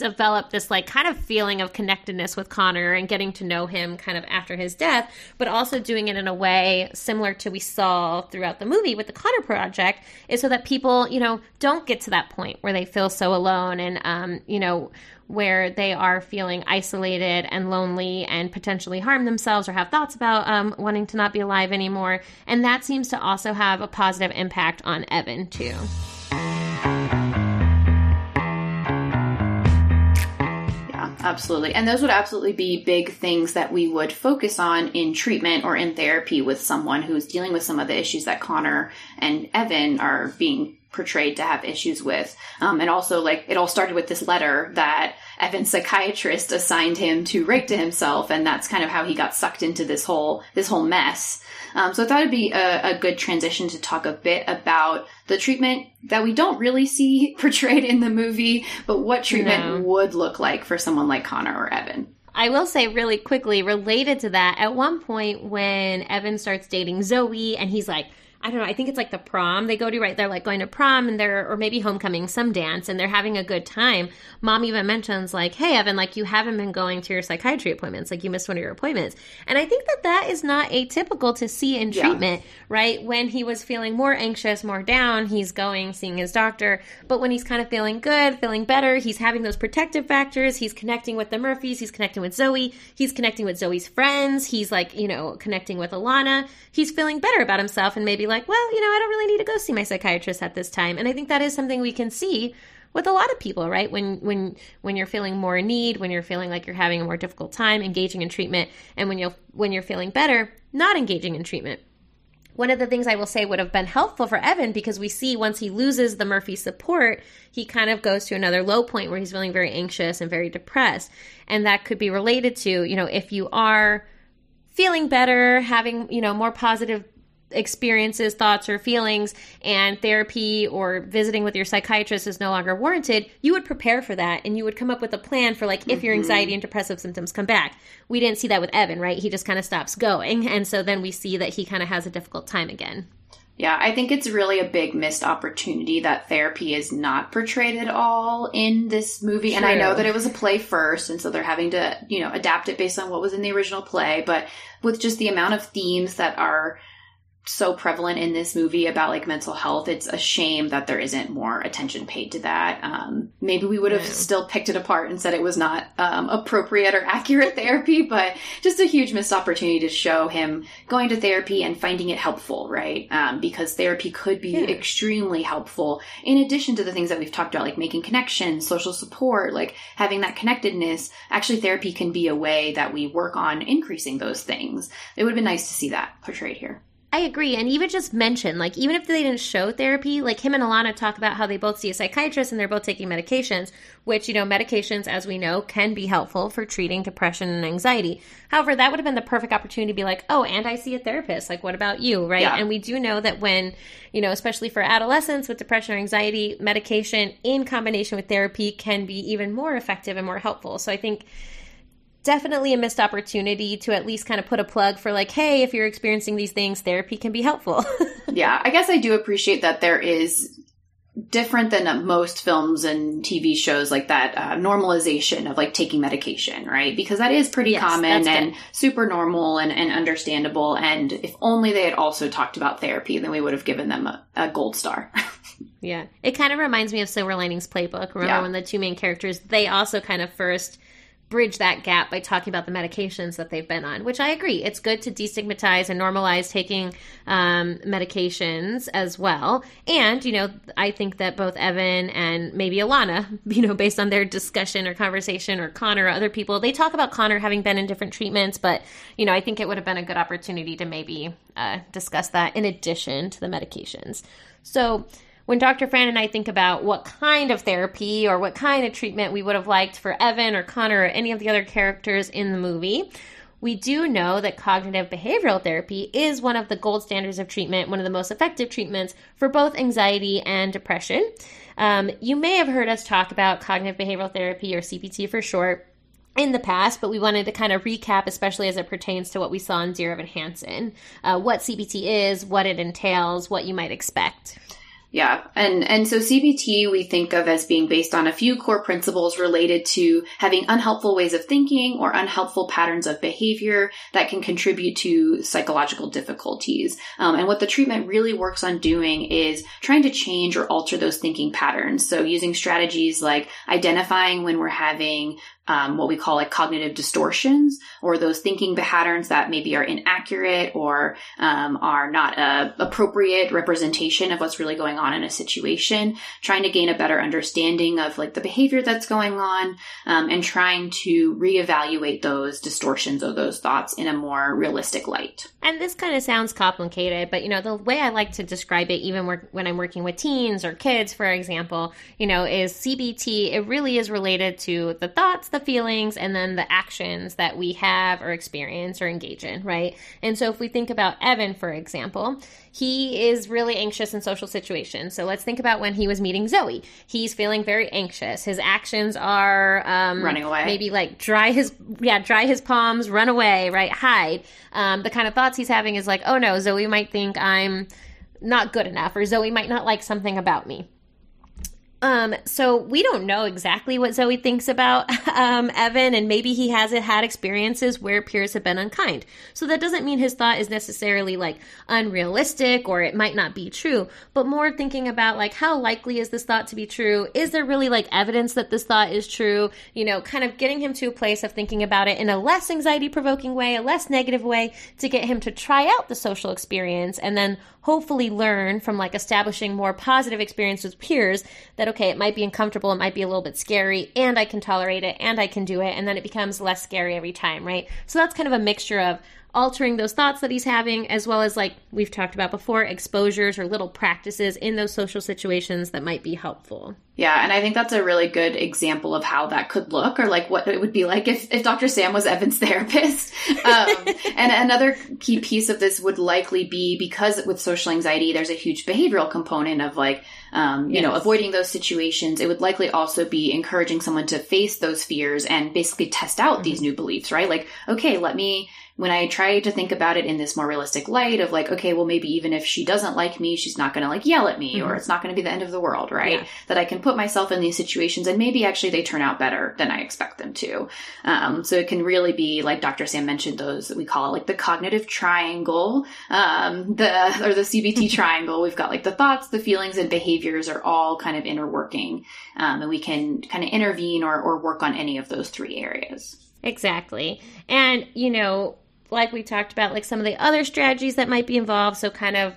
develop this like kind of feeling of connectedness with Connor and getting to know him kind of after his death, but also doing it in a way similar to we saw throughout the movie with the Connor project is so that people, you know, don't get to that point where they feel so alone and um, you know, where they are feeling isolated and lonely and potentially harm themselves or have thoughts about um, wanting to not be alive anymore. And that seems to also have a positive impact on Evan, too. Absolutely. And those would absolutely be big things that we would focus on in treatment or in therapy with someone who's dealing with some of the issues that Connor and Evan are being portrayed to have issues with. Um, and also, like, it all started with this letter that Evan's psychiatrist assigned him to write to himself, and that's kind of how he got sucked into this whole this whole mess. Um, so I thought it'd be a, a good transition to talk a bit about the treatment that we don't really see portrayed in the movie, but what treatment No. would look like for someone like Connor or Evan. I will say really quickly, related to that, at one point when Evan starts dating Zoe and he's like, I don't know, I think it's like the prom they go to, right? They're like going to prom and they're, or maybe homecoming, some dance, and they're having a good time. Mom even mentions, like, hey, Evan, like, you haven't been going to your psychiatry appointments. Like, you missed one of your appointments. And I think that that is not atypical to see in Yeah. treatment, right? When he was feeling more anxious, more down, he's going, seeing his doctor. But when he's kind of feeling good, feeling better, he's having those protective factors. He's connecting with the Murphys. He's connecting with Zoe. He's connecting with Zoe's friends. He's like, you know, connecting with Alana. He's feeling better about himself and maybe like, well, you know, I don't really need to go see my psychiatrist at this time. And I think that is something we can see with a lot of people, right? When when when you're feeling more in need, when you're feeling like you're having a more difficult time engaging in treatment, and when you when you're feeling better, not engaging in treatment. One of the things I will say would have been helpful for Evan because we see once he loses the Murphy support, he kind of goes to another low point where he's feeling very anxious and very depressed. And that could be related to, you know, if you are feeling better, having, you know, more positive experiences, thoughts, or feelings, and therapy or visiting with your psychiatrist is no longer warranted, you would prepare for that and you would come up with a plan for like if your Mhm. anxiety and depressive symptoms come back. We didn't see that with Evan, right? He just kind of stops going. And so then we see that he kind of has a difficult time again. Yeah, I think it's really a big missed opportunity that therapy is not portrayed at all in this movie. And I know that it was a play first, and so they're having to, you know, adapt it based on what was in the original play. But with just the amount of themes that are so prevalent in this movie about like mental health, it's a shame that there isn't more attention paid to that. Um, maybe we would have Yeah. still picked it apart and said it was not um, appropriate or accurate therapy, but just a huge missed opportunity to show him going to therapy and finding it helpful, right? Um, because therapy could be Yeah. extremely helpful in addition to the things that we've talked about, like making connections, social support, like having that connectedness. Actually, therapy can be a way that we work on increasing those things. It would have been nice to see that portrayed here. I agree. And even just mention, like, even if they didn't show therapy, like him and Alana talk about how they both see a psychiatrist and they're both taking medications, which, you know, medications, as we know, can be helpful for treating depression and anxiety. However, that would have been the perfect opportunity to be like, oh, and I see a therapist. Like, what about you? Right. Yeah. And we do know that when, you know, especially for adolescents with depression or anxiety, medication in combination with therapy can be even more effective and more helpful. So I think definitely a missed opportunity to at least kind of put a plug for like hey if you're experiencing these things therapy can be helpful yeah, I guess I do appreciate that there is different than most films and TV shows like that uh, normalization of like taking medication, right? Because that is pretty Yes, common and good. super normal and, and understandable. And if only they had also talked about therapy, then we would have given them a, a gold star. yeah it kind of reminds me of silver linings playbook remember Yeah. when the two main characters they also kind of first bridge that gap by talking about the medications that they've been on which i agree it's good to destigmatize and normalize taking um, medications as well. And you know i think that both evan and maybe alana you know based on their discussion or conversation or connor or other people they talk about connor having been in different treatments but you know i think it would have been a good opportunity to maybe uh, discuss that in addition to the medications. So when Dr. Fran and I think about what kind of therapy or what kind of treatment we would have liked for Evan or Connor or any of the other characters in the movie, we do know that cognitive behavioral therapy is one of the gold standards of treatment, one of the most effective treatments for both anxiety and depression. Um, you may have heard us talk about cognitive behavioral therapy or CBT for short in the past, but we wanted to kind of recap, especially as it pertains to what we saw in Dear Evan Hansen, uh, what CBT is, what it entails, what you might expect. Yeah, and and so CBT we think of as being based on a few core principles related to having unhelpful ways of thinking or unhelpful patterns of behavior that can contribute to psychological difficulties. Um, and what the treatment really works on doing is trying to change or alter those thinking patterns. So using strategies like identifying when we're having um, what we call like cognitive distortions or those thinking patterns that maybe are inaccurate or um, are not a appropriate representation of what's really going on in a situation. Trying to gain a better understanding of like the behavior that's going on um, and trying to reevaluate those distortions or those thoughts in a more realistic light. And this kind of sounds complicated, but you know, the way I like to describe it, even work, when I'm working with teens or kids, for example, you know, is CBT, it really is related to the thoughts, the feelings, and then the actions that we have or experience or engage in, right? And so if we think about Evan, for example, he is really anxious in social situations. So let's think about when he was meeting Zoe. He's feeling very anxious. His actions are um, Running away. maybe like dry his yeah dry his palms, run away, right, hide. Um, the kind of thoughts he's having is like, oh no, Zoe might think I'm not good enough, or Zoe might not like something about me. Um, so we don't know exactly what Zoe thinks about um, Evan, and maybe he hasn't had experiences where peers have been unkind. So that doesn't mean his thought is necessarily like unrealistic or it might not be true, but more thinking about like how likely is this thought to be true? Is there really like evidence that this thought is true? You know, kind of getting him to a place of thinking about it in a less anxiety provoking way, a less negative way to get him to try out the social experience and then hopefully learn from like establishing more positive experience with peers that okay it might be uncomfortable it might be a little bit scary and i can tolerate it and i can do it and then it becomes less scary every time right? So that's kind of a mixture of altering those thoughts that he's having as well as like we've talked about before exposures or little practices in those social situations that might be helpful Yeah, and I think that's a really good example of how that could look, or like what it would be like if, if Dr. Sam was Evan's therapist. Um, and another key piece of this would likely be because with social anxiety, there's a huge behavioral component of like, um, you know, avoiding those situations. It would likely also be encouraging someone to face those fears and basically test out these new beliefs, right? Like, okay, let me when I try to think about it in this more realistic light of like, okay, well, maybe even if she doesn't like me, she's not going to like yell at me or Mhm. it's not going to be the end of the world, right? Yeah. That I can put myself in these situations and maybe actually they turn out better than I expect them to. Um, so it can really be like Dr. Sam mentioned those, we call it like the cognitive triangle, um, the, or the CBT triangle. We've got like the thoughts, the feelings and behaviors are all kind of interworking. Um, and we can kind of intervene or, or work on any of those three areas. Exactly. And, you know, like we talked about, like some of the other strategies that might be involved. So, kind of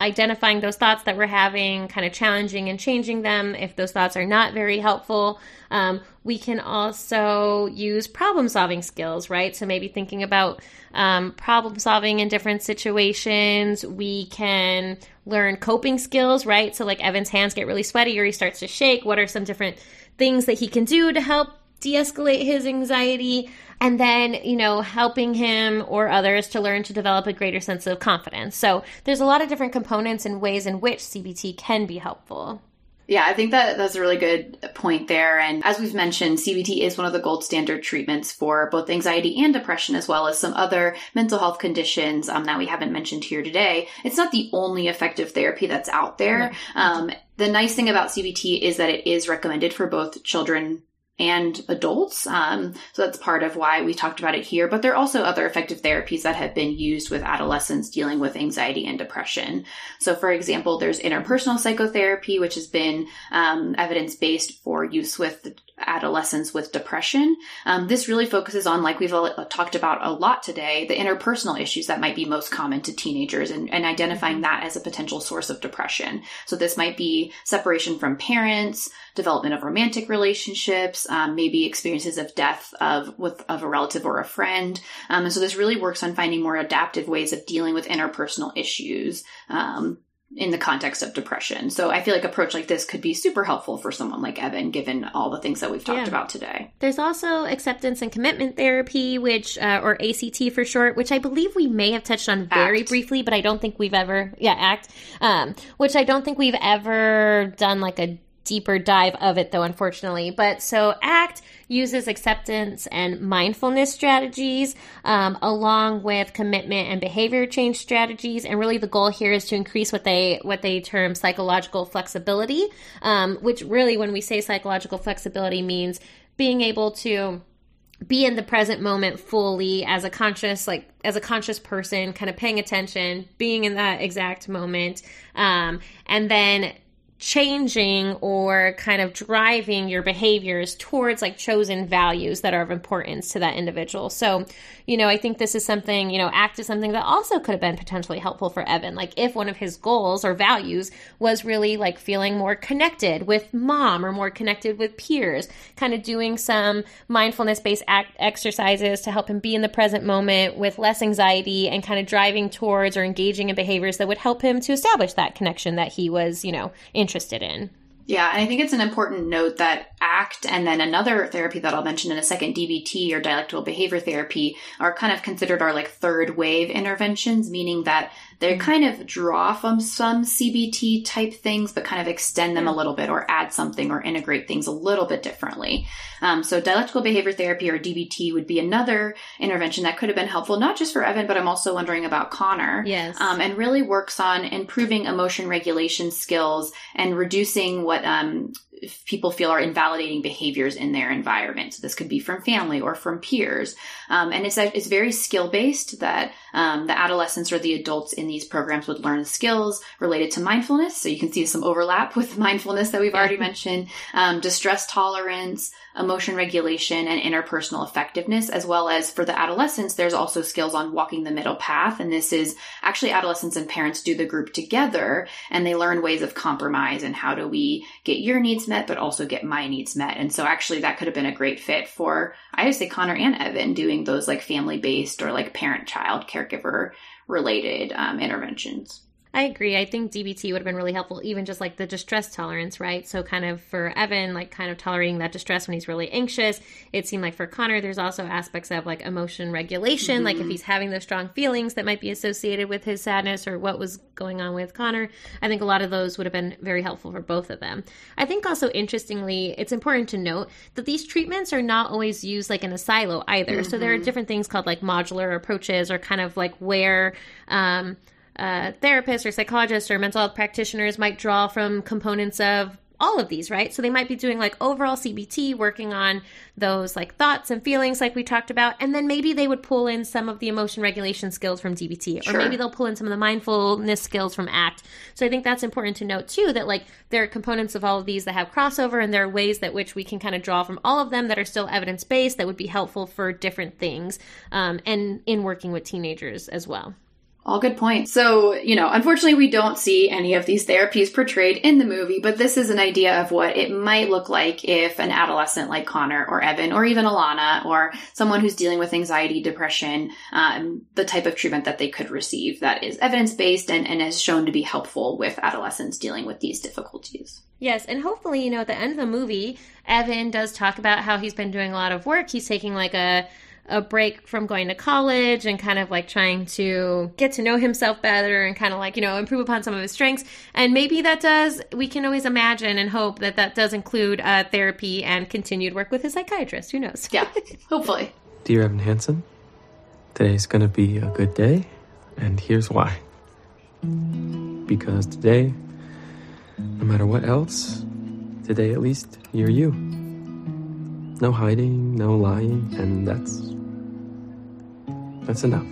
identifying those thoughts that we're having, kind of challenging and changing them if those thoughts are not very helpful. Um, we can also use problem solving skills, right? So maybe thinking about um, problem solving in different situations. We can learn coping skills, right? So, like Evan's hands get really sweaty or he starts to shake. What are some different things that he can do to help de escalate his anxiety? and then, you know, helping him or others to learn to develop a greater sense of confidence. So there's a lot of different components and ways in which CBT can be helpful. Yeah, I think that that's a really good point there. And as we've mentioned, CBT is one of the gold standard treatments for both anxiety and depression, as well as some other mental health conditions um, that we haven't mentioned here today. It's not the only effective therapy that's out there. Um, the nice thing about CBT is that it is recommended for both children and adults. Um, so that's part of why we talked about it here. But there are also other effective therapies that have been used with adolescents dealing with anxiety and depression. So, for example, there's interpersonal psychotherapy, which has been um, evidence based for use with adolescents with depression. Um, this really focuses on, like we've talked about a lot today, the interpersonal issues that might be most common to teenagers and, and identifying mm-hmm. that as a potential source of depression. So this might be separation from parents, development of romantic relationships, um, maybe experiences of death of with of a relative or a friend. Um, and so this really works on finding more adaptive ways of dealing with interpersonal issues. Um, in the context of depression. So I feel like approach like this could be super helpful for someone like Evan, given all the things that we've talked yeah. about today. There's also acceptance and commitment therapy, which uh, or ACT for short, which I believe we may have touched on very ACT. briefly, but I don't think we've ever yeah ACT, um, which I don't think we've ever done like a deeper dive of it though unfortunately. But so act uses acceptance and mindfulness strategies um, along with commitment and behavior change strategies. And really the goal here is to increase what they what they term psychological flexibility um, which really when we say psychological flexibility means being able to be in the present moment fully as a conscious like as a conscious person kind of paying attention being in that exact moment um, and then changing or kind of driving your behaviors towards like chosen values that are of importance to that individual. So, you know, I think this is something, you know, act is something that also could have been potentially helpful for Evan. Like if one of his goals or values was really like feeling more connected with mom or more connected with peers, kind of doing some mindfulness based act exercises to help him be in the present moment with less anxiety and kind of driving towards or engaging in behaviors that would help him to establish that connection that he was, you know, interested interested in. Yeah, and I think it's an important note that ACT and then another therapy that I'll mention in a second, DBT or dialectical behavior therapy, are kind of considered our like third wave interventions, meaning that they mm-hmm. kind of draw from some CBT type things, but kind of extend them a little bit or add something or integrate things a little bit differently. Um, so dialectical behavior therapy or DBT would be another intervention that could have been helpful, not just for Evan, but I'm also wondering about Connor. Yes. Um, and really works on improving emotion regulation skills and reducing what um, people feel are invalidating behaviors in their environment. So this could be from family or from peers. Um, and it's, it's very skill based that um, the adolescents or the adults in these programs would learn skills related to mindfulness. So you can see some overlap with mindfulness that we've already mentioned, um, distress tolerance, emotion regulation, and interpersonal effectiveness, as well as for the adolescents, there's also skills on walking the middle path. And this is actually adolescents and parents do the group together and they learn ways of compromise and how do we get your needs met, but also get my needs met. And so actually that could have been a great fit for, I would say Connor and Evan doing those like family based or like parent child caregiver related um, interventions. I agree. I think DBT would have been really helpful, even just like the distress tolerance, right? So, kind of for Evan, like kind of tolerating that distress when he's really anxious. It seemed like for Connor, there's also aspects of like emotion regulation, mm-hmm. like if mm-hmm. he's having those strong feelings that might be associated with his sadness or what was going on with Connor. I think a lot of those would have been very helpful for both of them. I think also, interestingly, it's important to note that these treatments are not always used like in a silo either. Mm-hmm. So, there are mm-hmm. different things called like modular approaches or kind of like where, um, uh, therapists or psychologists or mental health practitioners might draw from components of all of these, right? So they might be doing like overall CBT, working on those like thoughts and feelings, like we talked about, and then maybe they would pull in some of the emotion regulation skills from DBT, or maybe they'll pull in some of the mindfulness skills from ACT. So I think that's important to note too that like there are components of all of these that have crossover, and there are ways that which we can kind of draw from all of them that are still evidence based that would be helpful for different things, um, and in working with teenagers as well. All good points. So, you know, unfortunately, we don't see any of these therapies portrayed in the movie, but this is an idea of what it might look like if an adolescent like Connor or Evan or even Alana or someone who's dealing with anxiety, depression, um, the type of treatment that they could receive that is evidence based and, and is shown to be helpful with adolescents dealing with these difficulties. Yes, and hopefully, you know, at the end of the movie, Evan does talk about how he's been doing a lot of work. He's taking like a a break from going to college and kind of like trying to get to know himself better and kind of like, you know, improve upon some of his strengths. And maybe that does, we can always imagine and hope that that does include uh, therapy and continued work with his psychiatrist. Who knows? Yeah, hopefully. Dear Evan Hansen, today's gonna be a good day, and here's why. Because today, no matter what else, today at least, you're you. No hiding, no lying, and that's. That's enough.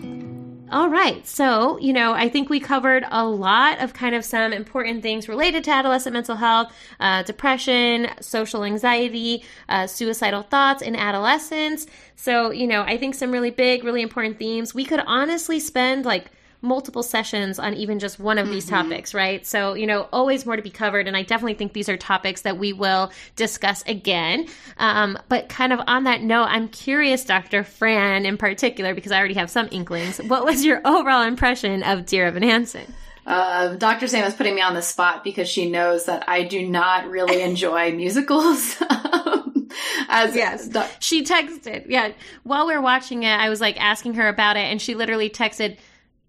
All right. So, you know, I think we covered a lot of kind of some important things related to adolescent mental health, uh, depression, social anxiety, uh, suicidal thoughts in adolescence. So, you know, I think some really big, really important themes. We could honestly spend like multiple sessions on even just one of these Mm-hmm. topics, right? So, you know, always more to be covered. And I definitely think these are topics that we will discuss again. Um, but kind of on that note, I'm curious, Dr. Fran in particular, because I already have some inklings. What was your overall impression of Dear Evan Hansen? Uh, Dr. Sam is putting me on the spot because she knows that I do not really enjoy musicals. As yes, she texted. Yeah, while we are watching it, I was like asking her about it, and she literally texted,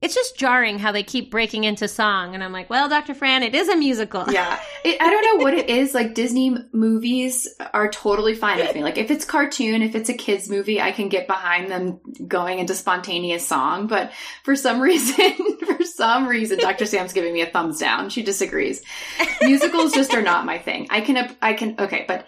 "It's just jarring how they keep breaking into song." And I'm like, "Well, Dr. Fran, it is a musical." Yeah, it, I don't know what it is. Like Disney movies are totally fine with me. Like if it's cartoon, if it's a kids movie, I can get behind them going into spontaneous song. But for some reason, for some reason, Dr. Sam's giving me a thumbs down. She disagrees. Musicals just are not my thing. I can, I can, okay, but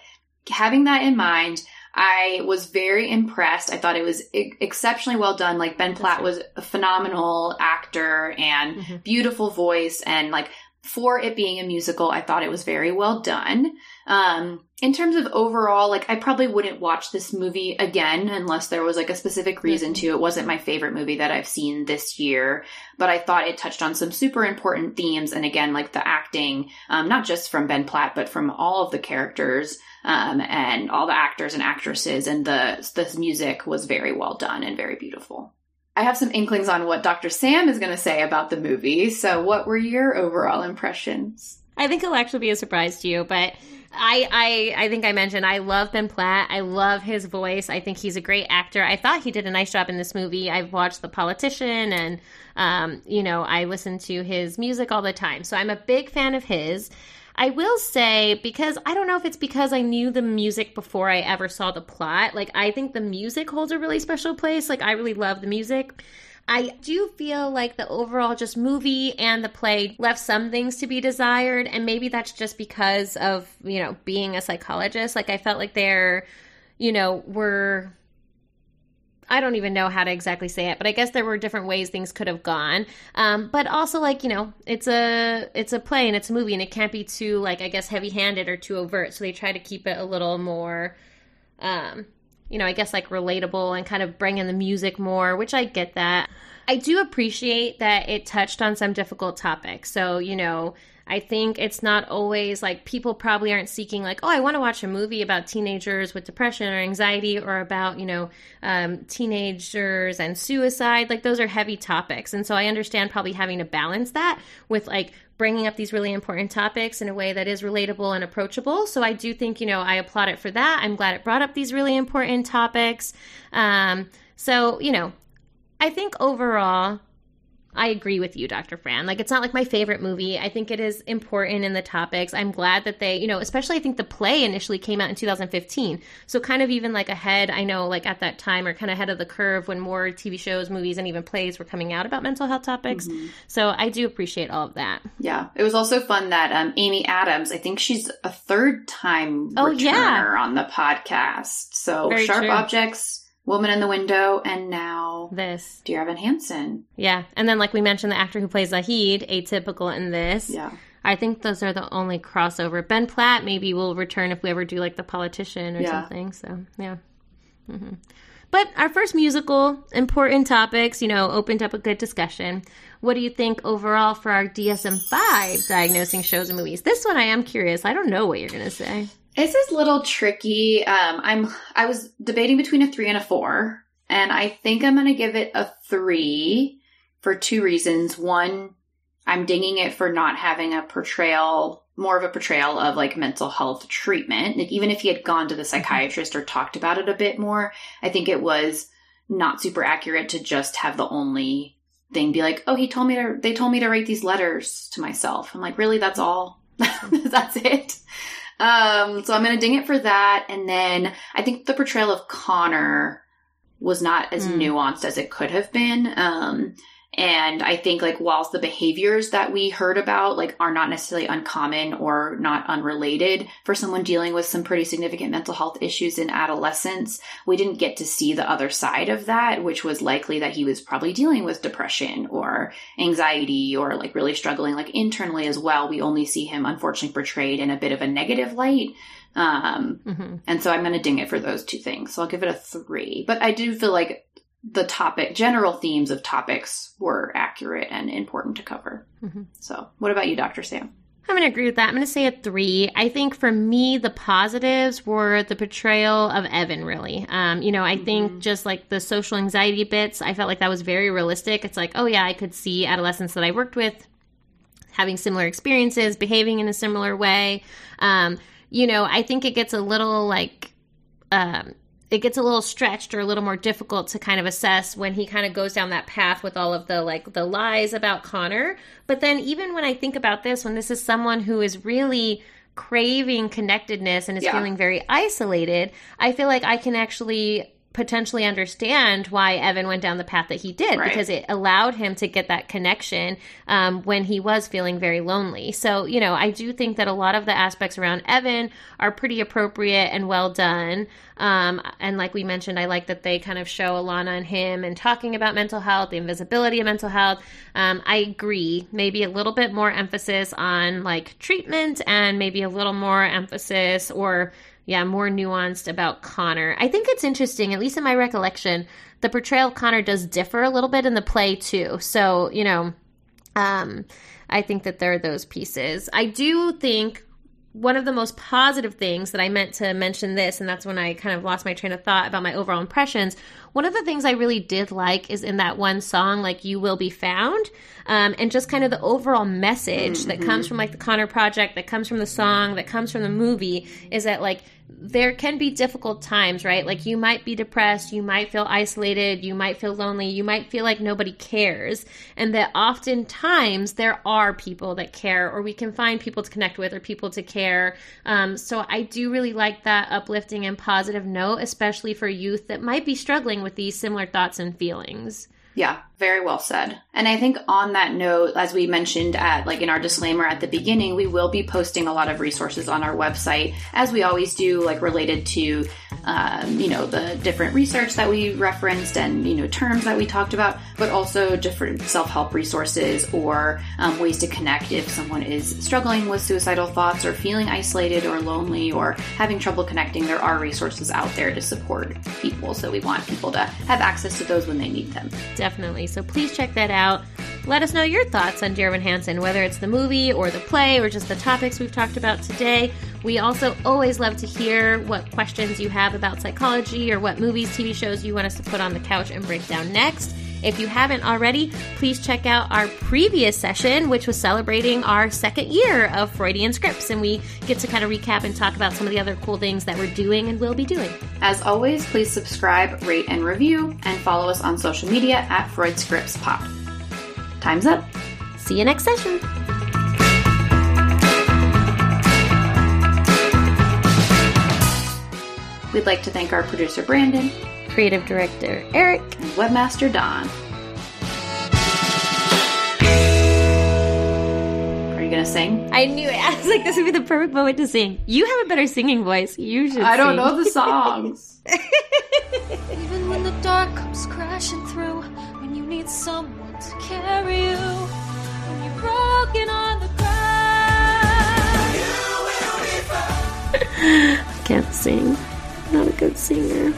having that in mind, I was very impressed. I thought it was e- exceptionally well done. Like Ben Platt was a phenomenal actor and beautiful voice and like for it being a musical, I thought it was very well done. Um, in terms of overall, like I probably wouldn't watch this movie again unless there was like a specific reason to. It wasn't my favorite movie that I've seen this year, but I thought it touched on some super important themes. And again, like the acting, um, not just from Ben Platt, but from all of the characters, um, and all the actors and actresses and the, the music was very well done and very beautiful. I have some inklings on what Dr. Sam is going to say about the movie. So, what were your overall impressions? I think it'll actually be a surprise to you, but I, I I think I mentioned I love Ben Platt. I love his voice. I think he's a great actor. I thought he did a nice job in this movie. I've watched The Politician, and um, you know I listen to his music all the time, so I'm a big fan of his. I will say because I don't know if it's because I knew the music before I ever saw the plot. Like I think the music holds a really special place. Like I really love the music. I do feel like the overall just movie and the play left some things to be desired and maybe that's just because of, you know, being a psychologist. Like I felt like there, you know, were I don't even know how to exactly say it, but I guess there were different ways things could have gone. Um, but also, like you know, it's a it's a play and it's a movie, and it can't be too like I guess heavy handed or too overt. So they try to keep it a little more, um, you know, I guess like relatable and kind of bring in the music more, which I get that. I do appreciate that it touched on some difficult topics. So you know, I think it's not always like people probably aren't seeking like, oh, I want to watch a movie about teenagers with depression or anxiety or about you know um, teenagers and suicide. Like those are heavy topics, and so I understand probably having to balance that with like bringing up these really important topics in a way that is relatable and approachable. So I do think you know I applaud it for that. I'm glad it brought up these really important topics. Um, so you know, I think overall. I agree with you, Dr. Fran. Like, it's not like my favorite movie. I think it is important in the topics. I'm glad that they, you know, especially I think the play initially came out in 2015. So, kind of even like ahead, I know, like at that time, or kind of ahead of the curve when more TV shows, movies, and even plays were coming out about mental health topics. So, I do appreciate all of that. Yeah, it was also fun that um, Amy Adams, I think she's a third time Oh, returner yeah. on the podcast. So Very Sharp true. Objects, Woman in the Window, and now this Dear Evan Hansen. Yeah. And then, like we mentioned, the actor who plays Zahid, atypical in this. Yeah. I think those are the only crossover. Ben Platt maybe will return if we ever do like The Politician or Yeah. something. So, yeah. hmm But our first musical, important topics, you know, opened up a good discussion. What do you think overall for our DSM 5 diagnosing shows and movies? This one I am curious. I don't know what you're going to say. This is a little tricky. Um, I'm I was debating between a three and a four, and I think I'm going to give it a three for two reasons. One, I'm dinging it for not having a portrayal, more of a portrayal of like mental health treatment. Like, even if he had gone to the psychiatrist or talked about it a bit more, I think it was not super accurate to just have the only thing be like, oh, he told me to, they told me to write these letters to myself. I'm like, really? That's all? That's it? Um, so I'm going to ding it for that. And then I think the portrayal of Connor was not as Mm. nuanced as it could have been. Um, and I think like whilst the behaviors that we heard about like are not necessarily uncommon or not unrelated for someone dealing with some pretty significant mental health issues in adolescence, we didn't get to see the other side of that, which was likely that he was probably dealing with depression or anxiety or like really struggling like internally as well. We only see him unfortunately portrayed in a bit of a negative light. Um, Mm-hmm. and so I'm going to ding it for those two things. So I'll give it a three. But I do feel like the topic, general themes of topics were accurate and important to cover. Mhm. So what about you, Dr. Sam? I'm going to agree with that. I'm going to say a three. I think for me, the positives were the portrayal of Evan, really. Um, you know, I think just like the social anxiety bits, I felt like that was very realistic. It's like, oh, yeah, I could see adolescents that I worked with having similar experiences, behaving in a similar way. Um, you know, I think it gets a little like, um, it gets a little stretched or a little more difficult to kind of assess when he kind of goes down that path with all of the like the lies about Connor. But then even when I think about this, when this is someone who is really craving connectedness and is Yeah. feeling very isolated, I feel like I can actually potentially understand why Evan went down the path that he did Right. because it allowed him to get that connection um, when he was feeling very lonely. So, you know, I do think that a lot of the aspects around Evan are pretty appropriate and well done. Um, and like we mentioned, I like that they kind of show Alana and him and talking about mental health, the invisibility of mental health. Um, I agree. Maybe a little bit more emphasis on like treatment and maybe a little more emphasis or yeah, more nuanced about Connor. I think it's interesting, at least in my recollection, the portrayal of Connor does differ a little bit in the play too. So, you know, um, I think that there are those pieces. I do think one of the most positive things that I meant to mention this, and that's when I kind of lost my train of thought about my overall impressions. One of the things I really did like is in that one song, like "You Will Be Found," um, and just kind of the overall message that comes from like the Connor Project, that comes from the song, that comes from the movie, is that like there can be difficult times, right? Like you might be depressed, you might feel isolated, you might feel lonely, you might feel like nobody cares, and that oftentimes there are people that care, or we can find people to connect with, or people to care. Um, so I do really like that uplifting and positive note, especially for youth that might be struggling with these similar thoughts and feelings. Yeah, very well said. And I think on that note, as we mentioned at like in our disclaimer at the beginning, we will be posting a lot of resources on our website, as we always do, like related to um, you know the different research that we referenced and you know terms that we talked about, but also different self-help resources or um, ways to connect if someone is struggling with suicidal thoughts or feeling isolated or lonely or having trouble connecting. There are resources out there to support people, so we want people to have access to those when they need them. Definitely. So please check that out. Let us know your thoughts on Dear Evan Hansen, whether it's the movie or the play or just the topics we've talked about today. We also always love to hear what questions you have about psychology or what movies, TV shows you want us to put on the couch and break down next. If you haven't already, please check out our previous session, which was celebrating our second year of Freudian scripts. And we get to kind of recap and talk about some of the other cool things that we're doing and will be doing. As always, please subscribe, rate, and review, and follow us on social media at Freud Scripts Pod. Time's up. See you next session. We'd like to thank our producer Brandon, creative director Eric, webmaster Don. Are you gonna sing? I knew it. I was like, this would be the perfect moment to sing. You have a better singing voice. You should. I don't sing. know the songs. Even when the dark comes crashing through, when you need someone to carry you, when you're broken on the ground, you will be found. I can't sing. I'm Not a good singer.